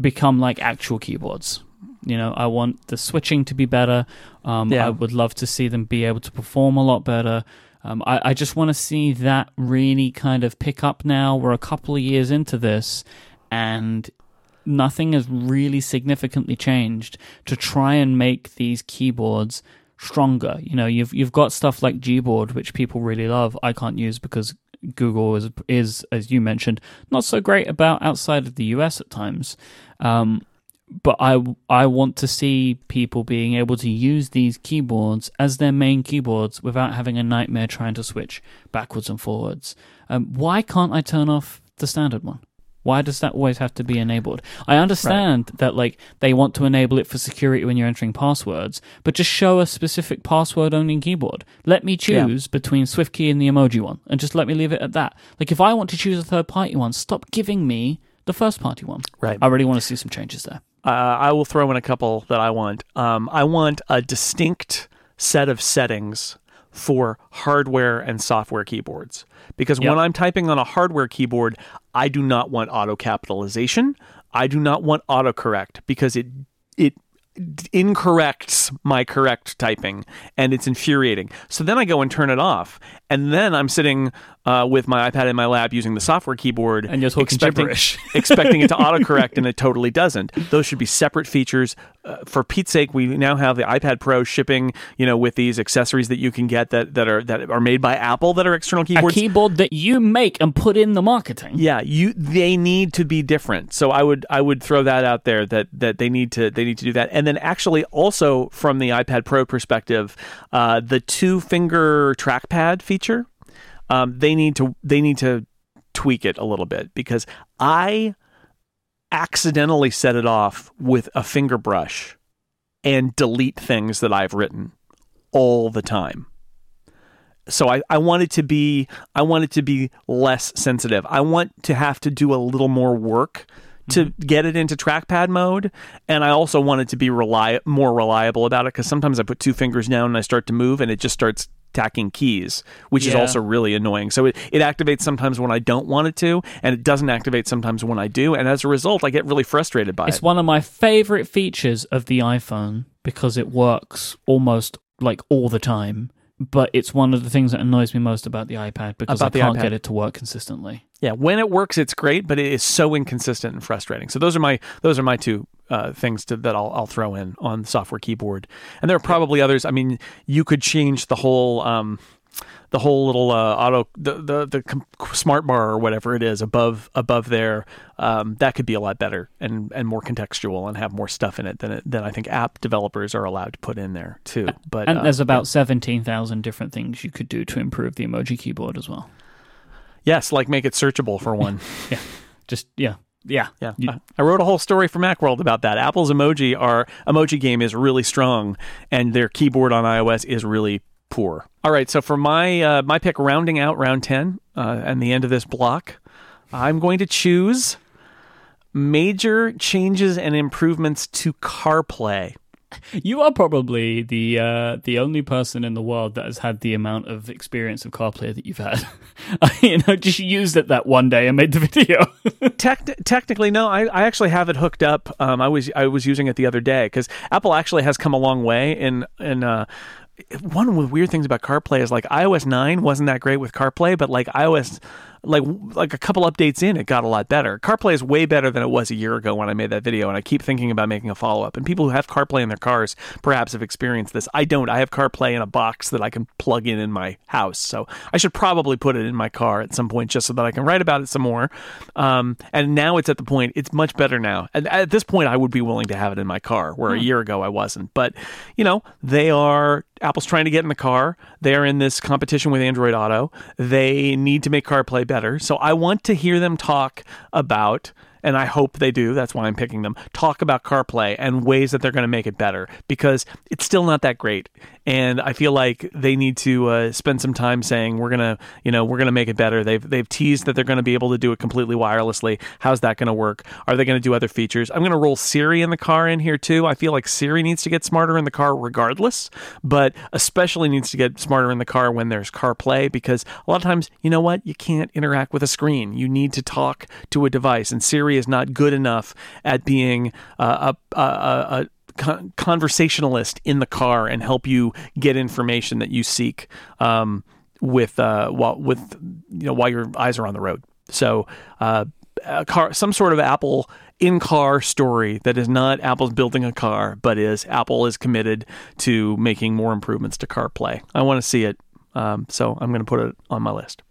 become like actual keyboards. You know, I want the switching to be better. Um, Yeah. I would love to see them be able to perform a lot better. Um, I, I just want to see that really kind of pick up now. We're a couple of years into this, and nothing has really significantly changed to try and make these keyboards stronger. You know, you've you've got stuff like Gboard, which people really love. I can't use because Google is is, as you mentioned, not so great about outside of the US at times. Um, but I I want to see people being able to use these keyboards as their main keyboards without having a nightmare trying to switch backwards and forwards. Um, why can't I turn off the standard one? Why does that always have to be enabled? I understand that like they want to enable it for security when you're entering passwords, but just show a specific password only keyboard. Let me Yeah. choose between SwiftKey and the emoji one, and just let me leave it at that. Like if I want to choose a third party one, stop giving me the first party one. Right. I really want to see some changes there. Uh, I will throw in a couple that I want. Um, I want a distinct set of settings for hardware and software keyboards. Because Yep. when I'm typing on a hardware keyboard, I do not want auto capitalization. I do not want autocorrect because it it incorrects my correct typing and it's infuriating. So then I go and turn it off. And then I'm sitting uh, with my iPad in my lap using the software keyboard And you're expecting, expecting it to autocorrect and it totally doesn't. Those should be separate features. Uh, for Pete's sake, we now have the iPad Pro shipping, you know, with these accessories that you can get that, that are that are made by Apple that are external A keyboards. keyboard that you make and put in the marketing. Yeah, you they need to be different. So I would I would throw that out there that that they need to they need to do that. And then actually also from the iPad Pro perspective, uh, the two finger trackpad feature, um, they need to they need to tweak it a little bit because I accidentally set it off with a finger brush and delete things that I've written all the time so I, I want it to be I want it to be less sensitive. I want to have to do a little more work to get it into trackpad mode, and I also want it to be rely more reliable about it because sometimes I put two fingers down and I start to move and it just starts tacking keys, which is also really annoying. So it, it activates sometimes when I don't want it to, and it doesn't activate sometimes when I do, and as a result, I get really frustrated by It's it. It's one of my favorite features of the iPhone because it works almost like all the time. But it's one of the things that annoys me most about the iPad because About I can't iPad. get it to work consistently. Yeah, when it works, it's great, but it is so inconsistent and frustrating. So those are my those are my two uh, things to, that I'll I'll throw in on the software keyboard, and there are probably others. I mean, you could change the whole. Um, the whole little uh, auto the, the the com- smart bar or whatever it is above above there um, that could be a lot better and and more contextual and have more stuff in it than it, than I think app developers are allowed to put in there too. But And uh, there's about 17,000 different things you could do to improve the emoji keyboard as well. yes, like make it searchable for one. yeah, Just, yeah. Yeah. Yeah, You- I- I wrote a whole story for Macworld about that. Apple's emoji are emoji game is really strong, and their keyboard on iOS is really poor. All right, so for my uh, my pick, rounding out round ten uh, and the end of this block, I'm going to choose major changes and improvements to CarPlay. You are probably the uh, the only person in the world that has had the amount of experience of CarPlay that you've had. I, you know, just used it that one day and made the video. Tec- technically, no. I, I actually have it hooked up. Um, I was I was using it the other day because Apple actually has come a long way. In in uh, one of the weird things about CarPlay is like iOS nine wasn't that great with CarPlay, but like iOS like like a couple updates in, it got a lot better. CarPlay is way better than it was a year ago when I made that video, and I keep thinking about making a follow up. And people who have CarPlay in their cars perhaps have experienced this. I don't. I have CarPlay in a box that I can plug in in my house, so I should probably put it in my car at some point just so that I can write about it some more. Um, and now it's at the point it's much better now. And at this point, I would be willing to have it in my car, where a year ago I wasn't. But you know, they are Apple's trying to get in the car. They're in this competition with Android Auto. They need to make CarPlay better. So I want to hear them talk about and I hope they do. That's why I'm picking them. Talk about CarPlay and ways that they're going to make it better because it's still not that great. And I feel like they need to uh, spend some time saying we're gonna, you know, we're gonna make it better. They've they've teased that they're going to be able to do it completely wirelessly. How's that going to work? Are they going to do other features? I'm going to roll Siri in the car in here too. I feel like Siri needs to get smarter in the car regardless, but especially needs to get smarter in the car when there's CarPlay because a lot of times, you know what, you can't interact with a screen. You need to talk to a device, and Siri is not good enough at being uh, a, a, a, conversationalist in the car and help you get information that you seek um, with uh, while with you know while your eyes are on the road. So, uh, car, some sort of Apple in-car story that is not Apple's building a car, but is Apple is committed to making more improvements to CarPlay. I want to see it, um, so I'm going to put it on my list.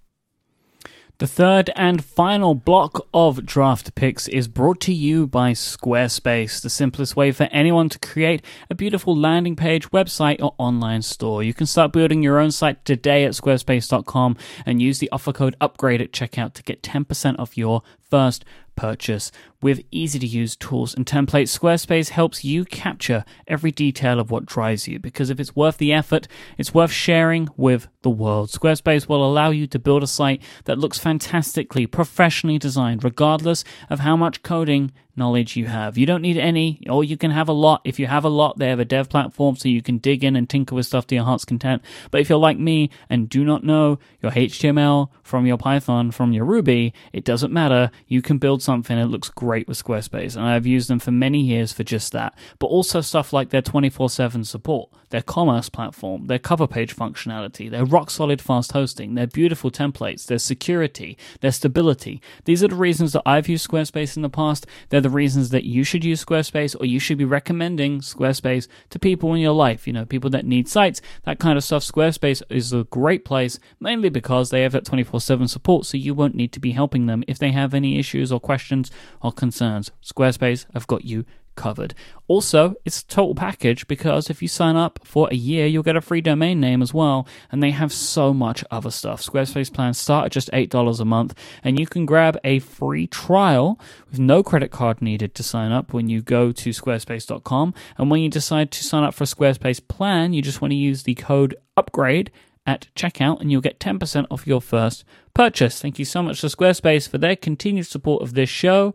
The third and final block of draft picks is brought to you by Squarespace, the simplest way for anyone to create a beautiful landing page, website, or online store. You can start building your own site today at squarespace.com and use the offer code upgrade at checkout to get 10% off your first purchase. With easy to use tools and templates, Squarespace helps you capture every detail of what drives you because if it's worth the effort, it's worth sharing with the world. Squarespace will allow you to build a site that looks fantastically, professionally designed, regardless of how much coding knowledge you have. You don't need any, or you can have a lot. If you have a lot, they have a dev platform so you can dig in and tinker with stuff to your heart's content. But if you're like me and do not know your HTML from your Python, from your Ruby, it doesn't matter. You can build something that looks great with Squarespace. And I've used them for many years for just that. But also stuff like their 24 7 support, their commerce platform, their cover page functionality, their rock solid fast hosting, their beautiful templates, their security, their stability. These are the reasons that I've used Squarespace in the past. They're the reasons that you should use Squarespace or you should be recommending Squarespace to people in your life. You know, people that need sites, that kind of stuff. Squarespace is a great place, mainly because they have that 24 7 support, so you won't need to be helping them if they have any issues or questions or concerns. Squarespace I've got you covered. Also, it's a total package because if you sign up for a year, you'll get a free domain name as well, and they have so much other stuff. Squarespace plans start at just $8 a month, and you can grab a free trial with no credit card needed to sign up when you go to squarespace.com. And when you decide to sign up for a Squarespace plan, you just want to use the code UPGRADE at checkout and you'll get 10% off your first purchase. Thank you so much to Squarespace for their continued support of this show,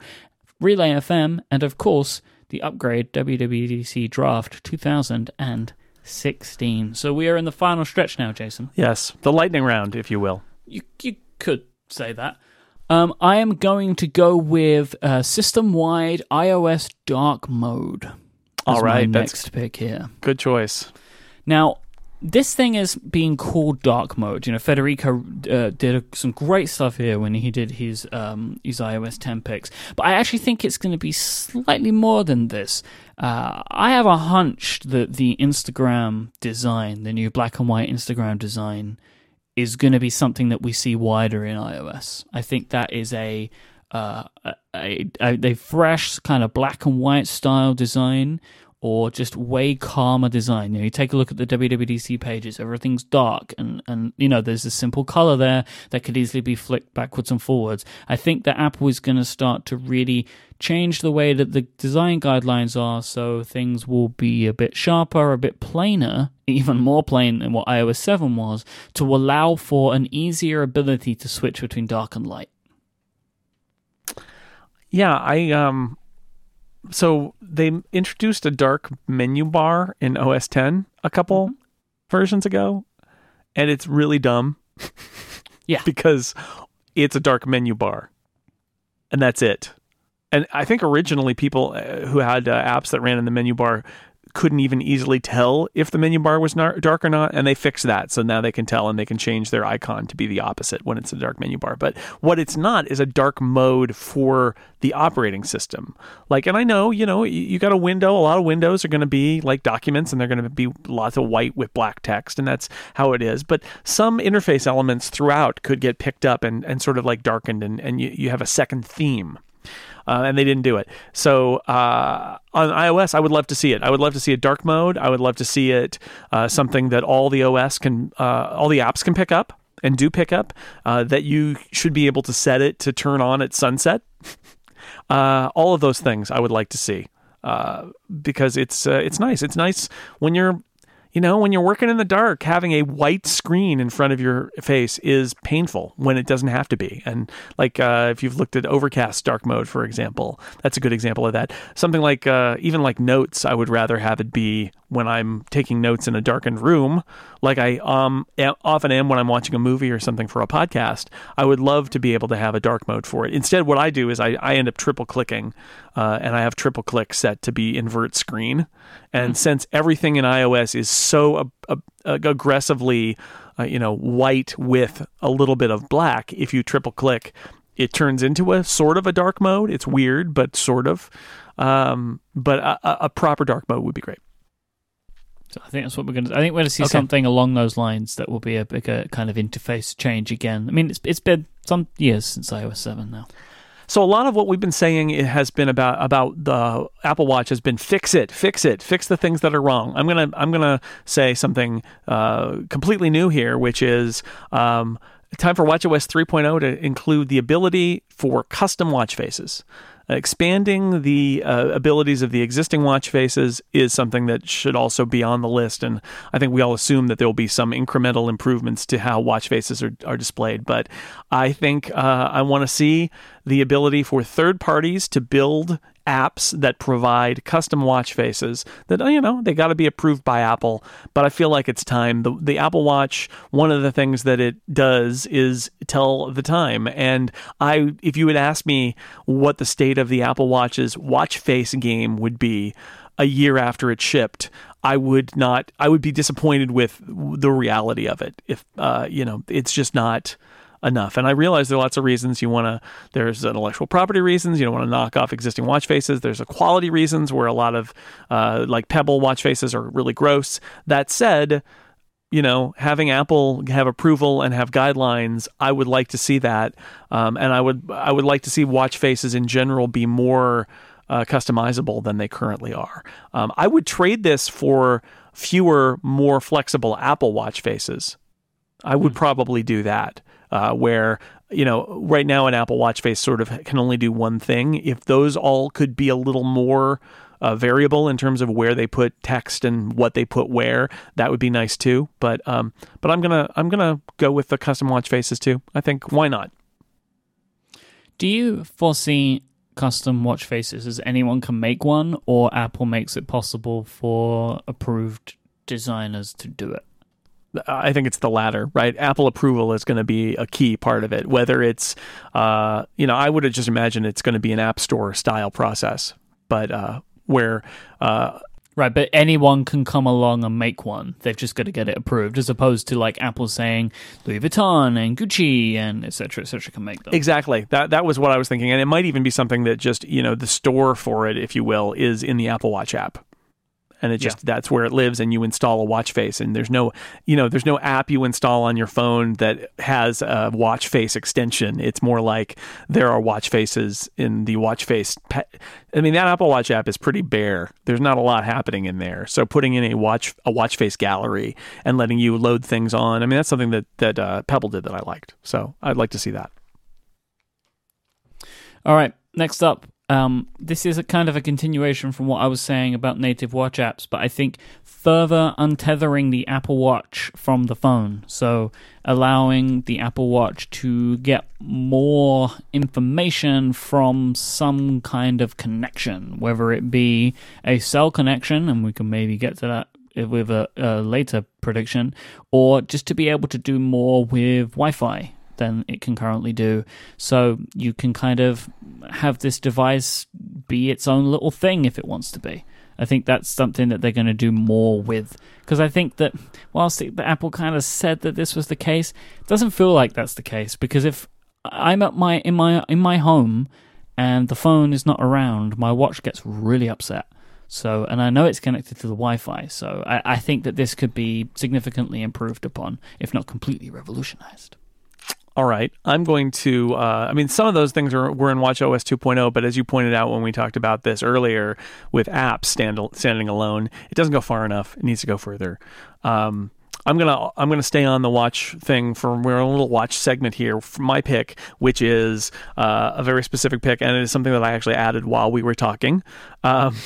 Relay FM, and of course, the upgrade WWDC Draft 2016. So we are in the final stretch now, Jason. Yes, the lightning round, if you will. You, you could say that. Um, I am going to go with uh, system wide iOS dark mode. All right, next pick here. Good choice. Now, this thing is being called dark mode. You know, Federico uh, did some great stuff here when he did his um, his iOS 10 picks, but I actually think it's going to be slightly more than this. Uh, I have a hunch that the Instagram design, the new black and white Instagram design, is going to be something that we see wider in iOS. I think that is a uh, a, a, a fresh kind of black and white style design or just way calmer design. You know, you take a look at the WWDC pages, everything's dark and, and you know, there's a simple color there that could easily be flicked backwards and forwards. I think that Apple is going to start to really change the way that the design guidelines are so things will be a bit sharper, a bit plainer, even more plain than what iOS 7 was, to allow for an easier ability to switch between dark and light. Yeah, I um so they introduced a dark menu bar in OS 10 a couple versions ago and it's really dumb. Yeah. because it's a dark menu bar. And that's it. And I think originally people uh, who had uh, apps that ran in the menu bar couldn't even easily tell if the menu bar was dark or not, and they fixed that. So now they can tell and they can change their icon to be the opposite when it's a dark menu bar. But what it's not is a dark mode for the operating system. Like, and I know, you know, you got a window, a lot of windows are going to be like documents and they're going to be lots of white with black text, and that's how it is. But some interface elements throughout could get picked up and, and sort of like darkened, and, and you, you have a second theme uh, and they didn't do it. So uh, on iOS, I would love to see it. I would love to see a dark mode. I would love to see it uh, something that all the OS can, uh, all the apps can pick up and do pick up. Uh, that you should be able to set it to turn on at sunset. Uh, all of those things I would like to see. because it's it's nice. It's nice when you're you know, when you're working in the dark, having a white screen in front of your face is painful when it doesn't have to be. And like uh, if you've looked at Overcast dark mode, for example, that's a good example of that. Something like uh, even like notes, I would rather have it be when I'm taking notes in a darkened room, like I um, often am when I'm watching a movie or something for a podcast. I would love to be able to have a dark mode for it. Instead, what I do is I, I end up triple clicking, uh, and I have triple click set to be invert screen. And mm-hmm. since everything in iOS is so uh, uh, aggressively, uh, you know, white with a little bit of black, if you triple click, it turns into a sort of a dark mode. It's weird, but sort of. Um, but a, a proper dark mode would be great. So I think that's what we're going to. I think we're going to see okay. something along those lines that will be a bigger kind of interface change again. I mean, it's it's been some years since iOS seven now. So a lot of what we've been saying has been about about the Apple Watch has been fix it, fix it, fix the things that are wrong. I'm gonna I'm gonna say something uh, completely new here, which is. Um, time for WatchOS 3.0 to include the ability for custom watch faces expanding the uh, abilities of the existing watch faces is something that should also be on the list. And I think we all assume that there will be some incremental improvements to how watch faces are, are displayed. But I think uh, I want to see the ability for third parties to build apps that provide custom watch faces that you know they got to be approved by Apple. But I feel like it's time. The the Apple Watch one of the things that it does is tell the time. And I if you had asked me what the state of the Apple Watch's watch face game would be a year after it shipped I would not I would be disappointed with the reality of it. If uh, you know it's just not enough. And I realize there are lots of reasons you want to, there's intellectual property reasons, you don't want to knock off existing watch faces. There's a quality reasons where a lot of uh, like Pebble watch faces are really gross. That said, you know, having Apple have approval and have guidelines, I would like to see that, um, and I would I would like to see watch faces in general be more uh, customizable than they currently are. Um, I would trade this for fewer, more flexible Apple Watch faces. I would mm. probably do that uh, where you know right now an Apple Watch face sort of can only do one thing. If those all could be a little more uh, variable in terms of where they put text and what they put where, that would be nice too. But um, but I'm gonna I'm gonna go with the custom watch faces too. I think why not? Do you foresee custom watch faces as anyone can make one, or Apple makes it possible for approved designers to do it? I think it's the latter, right? Apple approval is going to be a key part of it. Whether it's, uh, you know, I would have just imagined it's going to be an App Store style process, but uh, where. Uh, right, but anyone can come along and make one. They've just got to get it approved, as opposed to like Apple saying Louis Vuitton and Gucci and etc. etc. can make them. Exactly. That that was what I was thinking, and it might even be something that just you know the store for it, if you will, is in the Apple Watch app and it just yeah. that's where it lives and you install a watch face and there's no you know there's no app you install on your phone that has a watch face extension. It's more like there are watch faces in the watch face i mean that apple watch app is pretty bare. There's not a lot happening in there. So putting in a watch a watch face gallery and letting you load things on i mean that's something that that uh, pebble did that i liked. So i'd like to see that. All right next up um, this is a kind of a continuation from what I was saying about native watch apps, but I think further untethering the Apple Watch from the phone. So allowing the Apple Watch to get more information from some kind of connection, whether it be a cell connection, and we can maybe get to that with a, a later prediction, or just to be able to do more with Wi Fi than it can currently do. So you can kind of have this device be its own little thing if it wants to be. I think that's something that they're going to do more with. Because I think that whilst the Apple kind of said that this was the case, it doesn't feel like that's the case. Because if I'm at my in my in my home and the phone is not around, my watch gets really upset. So, and I know it's connected to the Wi-Fi, so I, I think that this could be significantly improved upon, if not completely revolutionized. All right, I'm going to. Uh, I mean, some of those things are were in WatchOS 2.0, but as you pointed out when we talked about this earlier, with apps stand, standing alone, it doesn't go far enough. It needs to go further. Um, I'm gonna I'm gonna stay on the watch thing for we're a little watch segment here for my pick, which is uh, a very specific pick, and it is something that I actually added while we were talking. Um,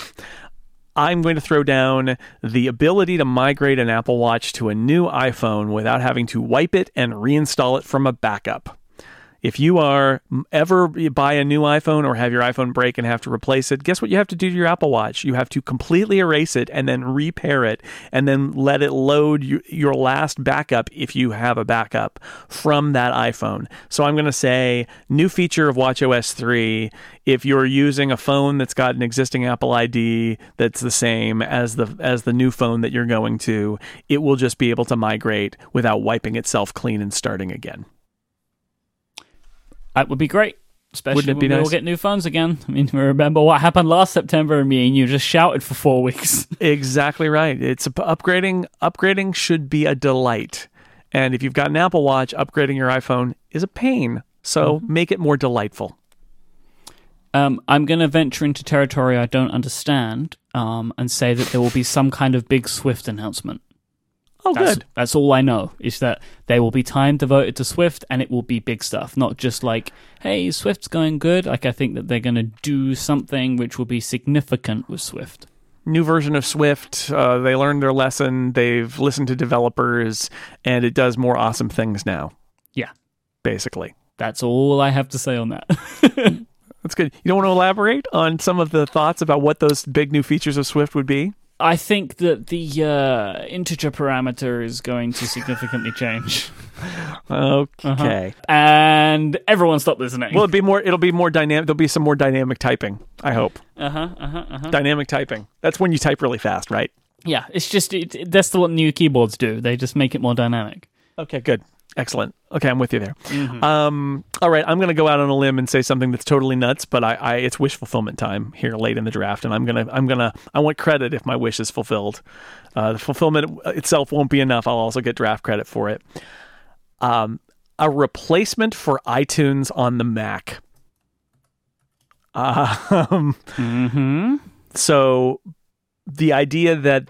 I'm going to throw down the ability to migrate an Apple Watch to a new iPhone without having to wipe it and reinstall it from a backup. If you are ever buy a new iPhone or have your iPhone break and have to replace it, guess what you have to do to your Apple Watch? You have to completely erase it and then repair it and then let it load your last backup if you have a backup from that iPhone. So I'm going to say new feature of WatchOS 3 if you're using a phone that's got an existing Apple ID that's the same as the as the new phone that you're going to, it will just be able to migrate without wiping itself clean and starting again. That would be great. Especially Wouldn't it be when we nice? all get new phones again. I mean, remember what happened last September and me and you just shouted for four weeks. Exactly right. It's a, upgrading. Upgrading should be a delight, and if you've got an Apple Watch, upgrading your iPhone is a pain. So make it more delightful. Um, I'm going to venture into territory I don't understand um, and say that there will be some kind of big Swift announcement. Oh, That's, good. that's all I know is that there will be time devoted to Swift and it will be big stuff, not just like, hey, Swift's going good. Like, I think that they're going to do something which will be significant with Swift. New version of Swift. Uh, they learned their lesson. They've listened to developers, and it does more awesome things now. Yeah. Basically. That's all I have to say on that. That's good. You don't want to elaborate on some of the thoughts about what those big new features of Swift would be? I think that the uh, integer parameter is going to significantly change. Okay. And everyone stop listening. Well, it'll be more. It'll be more dynamic. There'll be some more dynamic typing. I hope. uh huh, uh huh, uh huh. Dynamic typing. That's when you type really fast, right? Yeah, it's just it, it- that's what new keyboards do. They just make it more dynamic. Okay, good. Excellent. Okay, I'm with you there. Um, all right, I'm going to go out on a limb and say something that's totally nuts, but I, I it's wish fulfillment time here late in the draft, and I'm gonna I'm gonna I want credit if my wish is fulfilled. Uh, the fulfillment itself won't be enough. I'll also get draft credit for it. Um, a replacement for iTunes on the Mac. Um, Mm-hmm. so the idea that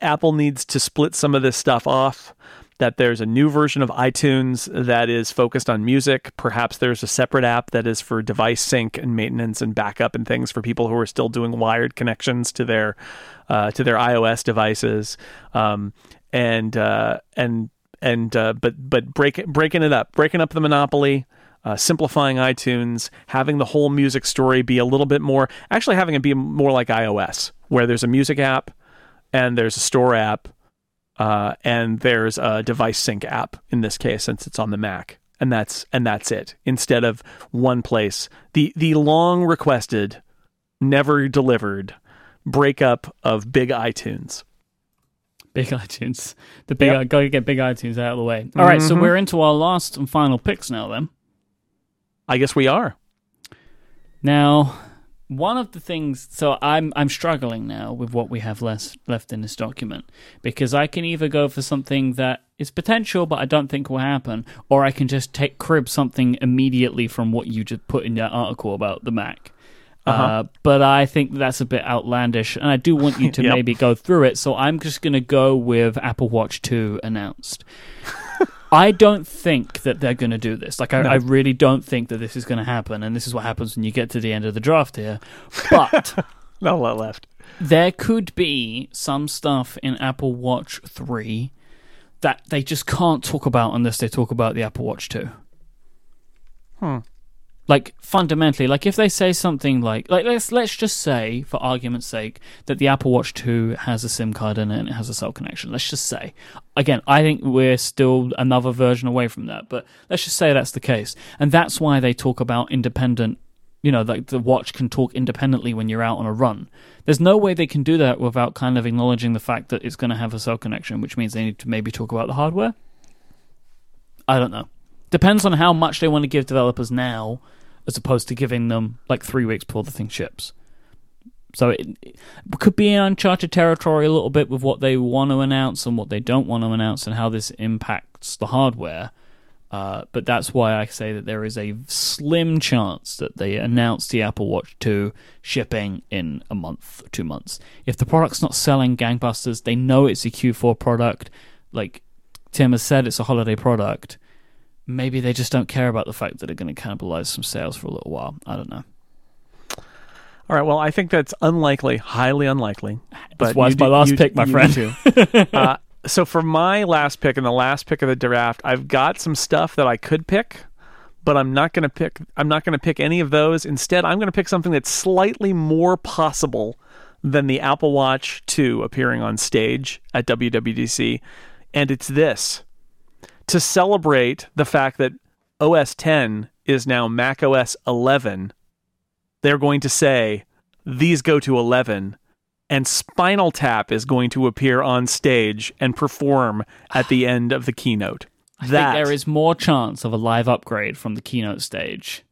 Apple needs to split some of this stuff off, that there's a new version of iTunes that is focused on music. Perhaps there's a separate app that is for device sync and maintenance and backup and things for people who are still doing wired connections to their uh, to their iOS devices. Um, and uh, and and uh, but but break, breaking it up, breaking up the monopoly uh, simplifying iTunes, having the whole music story be a little bit more, actually having it be more like iOS, where there's a music app and there's a store app uh, and there's a device sync app in this case since it's on the Mac, and that's and that's it. Instead of one place, the the long requested, never delivered breakup of big iTunes. Big iTunes. The big Yep. gotta get big iTunes out of the way. All right, so Mhm. we're into our last and final picks now. Then I guess we are. now, one of the things. So I'm I'm struggling now with what we have less left in this document because I can either go for something that is potential but I don't think will happen, or I can just take crib something immediately from what you just put in that article about the Mac. Uh-huh. Uh, but I think that's a bit outlandish, and I do want you to Yep. maybe go through it. So I'm just going to go with Apple Watch 2 announced. I don't think that they're going to do this. Like, I, No. I really don't think that this is going to happen, and this is what happens when you get to the end of the draft here. But Not a lot left. there could be some stuff in Apple Watch 3 that they just can't talk about unless they talk about the Apple Watch 2 Hmm. Like fundamentally like if they say something like like let's let's just say for argument's sake that the apple watch 2 has a sim card in it and it has a cell connection let's just say again i think we're still another version away from that but let's just say that's the case and that's why they talk about independent you know, like the watch can talk independently when you're out on a run. There's no way they can do that without kind of acknowledging the fact that it's going to have a cell connection, which means they need to maybe talk about the hardware. I don't know. Depends on how much they want to give developers now, as opposed to giving them like three weeks before the thing ships. So it, it could be in uncharted territory a little bit with what they want to announce and what they don't want to announce, and how this impacts the hardware. Uh, but that's why I say that there is a slim chance that they announce the Apple Watch 2 shipping in a month two months. If the product's not selling gangbusters, they know it's a Q4 product. Like Tim has said, it's a holiday product. Maybe they just don't care about the fact that they're going to cannibalize some sales for a little while. I don't know. All right. Well, I think that's unlikely, highly unlikely. But That's why it's my do- last you- pick, my friend. too. uh, so for my last pick and the last pick of the draft, I've got some stuff that I could pick, but I'm not going to pick. I'm not going to pick any of those. Instead, I'm going to pick something that's slightly more possible than the Apple Watch 2 appearing on stage at WWDC, and it's this: to celebrate the fact that OS 10 is now Mac OS 11 they're going to say these go to 11 and spinal tap is going to appear on stage and perform at the end of the keynote. I that think there is more chance of a live upgrade from the keynote stage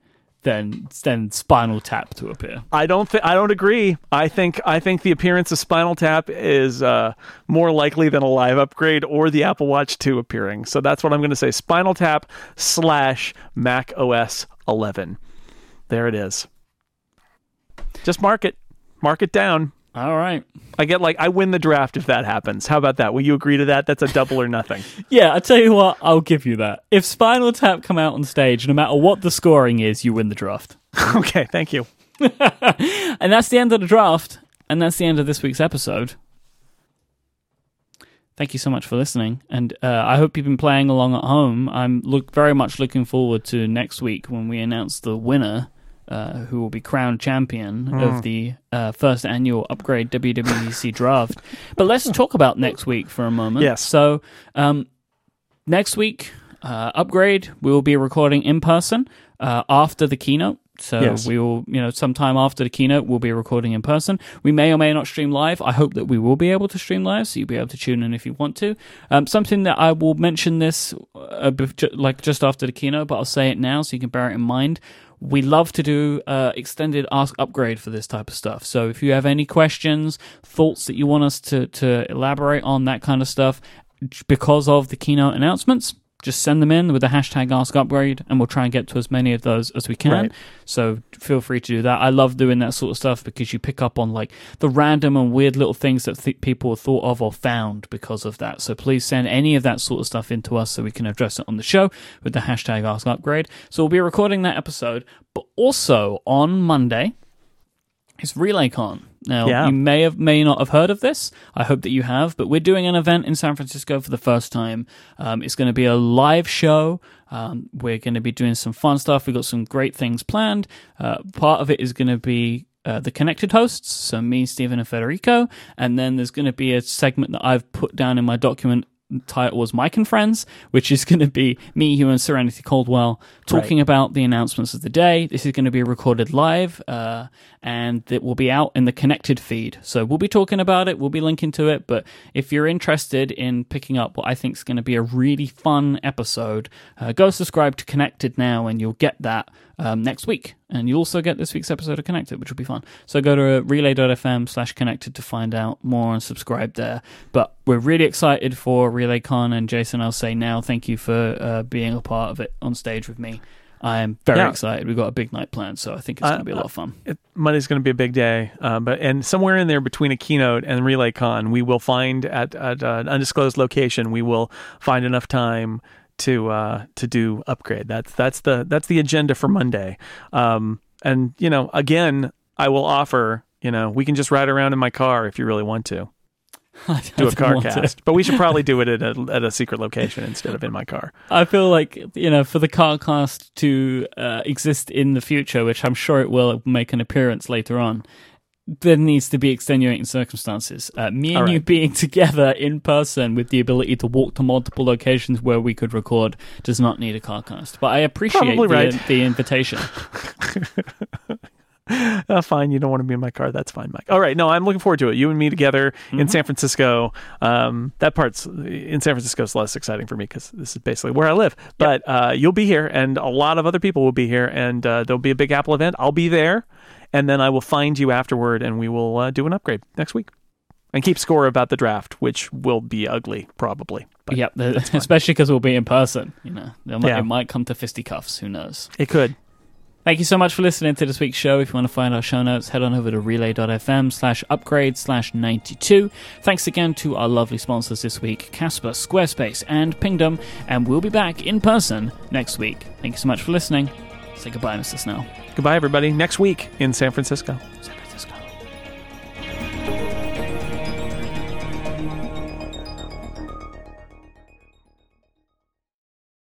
than than Spinal Tap to appear. I don't think I don't agree. I think I think the appearance of Spinal Tap is uh, more likely than a live upgrade or the Apple Watch 2 appearing. So that's what I'm going to say. Spinal Tap slash Mac OS 11. There it is. Just mark it. Mark it down. All right. I get like I win the draft if that happens. How about that? Will you agree to that? That's a double or nothing. Yeah, I tell you what, I'll give you that. If Spinal Tap come out on stage, no matter what the scoring is, you win the draft. okay, thank you. And that's the end of the draft, and that's the end of this week's episode. Thank you so much for listening, and uh, I hope you've been playing along at home. I'm look very much looking forward to next week when we announce the winner, uh, who will be crowned champion of the uh, first annual Upgrade WWDC draft. But let's talk about next week for a moment. Yes. So um, next week, uh, Upgrade, we will be recording in person uh, after the keynote. So Yes. we will, you know, sometime after the keynote, we'll be recording in person. We may or may not stream live. I hope that we will be able to stream live, so you'll be able to tune in if you want to. Um, something that I will mention this, uh, like just after the keynote, but I'll say it now so you can bear it in mind. We love to do uh, extended Ask Upgrade for this type of stuff. So if you have any questions, thoughts that you want us to to elaborate on, that kind of stuff, because of the keynote announcements, just send them in with the hashtag Ask Upgrade, and we'll try and get to as many of those as we can. Right. So feel free to do that. I love doing that sort of stuff because you pick up on like the random and weird little things that th- people thought of or found because of that. So please send any of that sort of stuff in to us so we can address it on the show with the hashtag Ask Upgrade. So we'll be recording that episode, but also on Monday is RelayCon. Now, Yeah. you may have may not have heard of this. I hope that you have, but we're doing an event in San Francisco for the first time. Um, it's going to be a live show. Um, we're going to be doing some fun stuff. We've got some great things planned. Uh, part of it is going to be uh, the connected hosts, so me, Stephen, and Federico. And then there's going to be a segment that I've put down in my document title was Myke and Friends, which is going to be me, you, and Serenity Caldwell talking about the announcements of the day. This is going to be recorded live, uh, and it will be out in the connected feed. So we'll be talking about it, we'll be linking to it. But if you're interested in picking up what I think is going to be a really fun episode, uh, go subscribe to Connected now, and you'll get that um, next week. And you'll also get this week's episode of Connected, which will be fun. So go to relay.fm slash connected to find out more and subscribe there. But we're really excited for RelayCon, and Jason, I'll say now, thank you for uh, being a part of it on stage with me. I am very Yeah. excited. We've got a big night planned, so I think it's Uh, going to be a lot of fun. It, Monday's going to be a big day, uh, but and somewhere in there between a keynote and RelayCon, we will find at, at uh, an undisclosed location, we will find enough time to uh, to do upgrade. That's that's the that's the agenda for Monday. Um, and you know, again, I will offer. You know, we can just ride around in my car if you really want to do a car cast, but we should probably do it at a, at a secret location instead of in my car. I feel like you know, for the car cast to uh, exist in the future, which I'm sure it will make an appearance later on, there needs to be extenuating circumstances. Uh, me and All you being together in person with the ability to walk to multiple locations where we could record does not need a CarCast. But I appreciate the, right. the invitation. Uh, fine, you don't want to be in my car. That's fine, Myke. All right, no, I'm looking forward to it. You and me together Mm-hmm. in San Francisco. Um, that part's in San Francisco is less exciting for me because this is basically where I live. But uh, you'll be here, and a lot of other people will be here, and uh, there'll be a Big Apple event. I'll be there, and then I will find you afterward, and we will uh, do an upgrade next week, and keep score about the draft, which will be ugly probably. But Yep, especially because we'll be in person. You know, might- Yeah. it might come to fisticuffs. Who knows? it could. Thank you so much for listening to this week's show. If you want to find our show notes, head on over to relay.fm slash upgrade slash 92. Thanks again to our lovely sponsors this week, Casper, Squarespace, and Pingdom. And we'll be back in person next week. Thank you so much for listening. Say goodbye, Mr. Snell. Goodbye, everybody. Next week in San Francisco.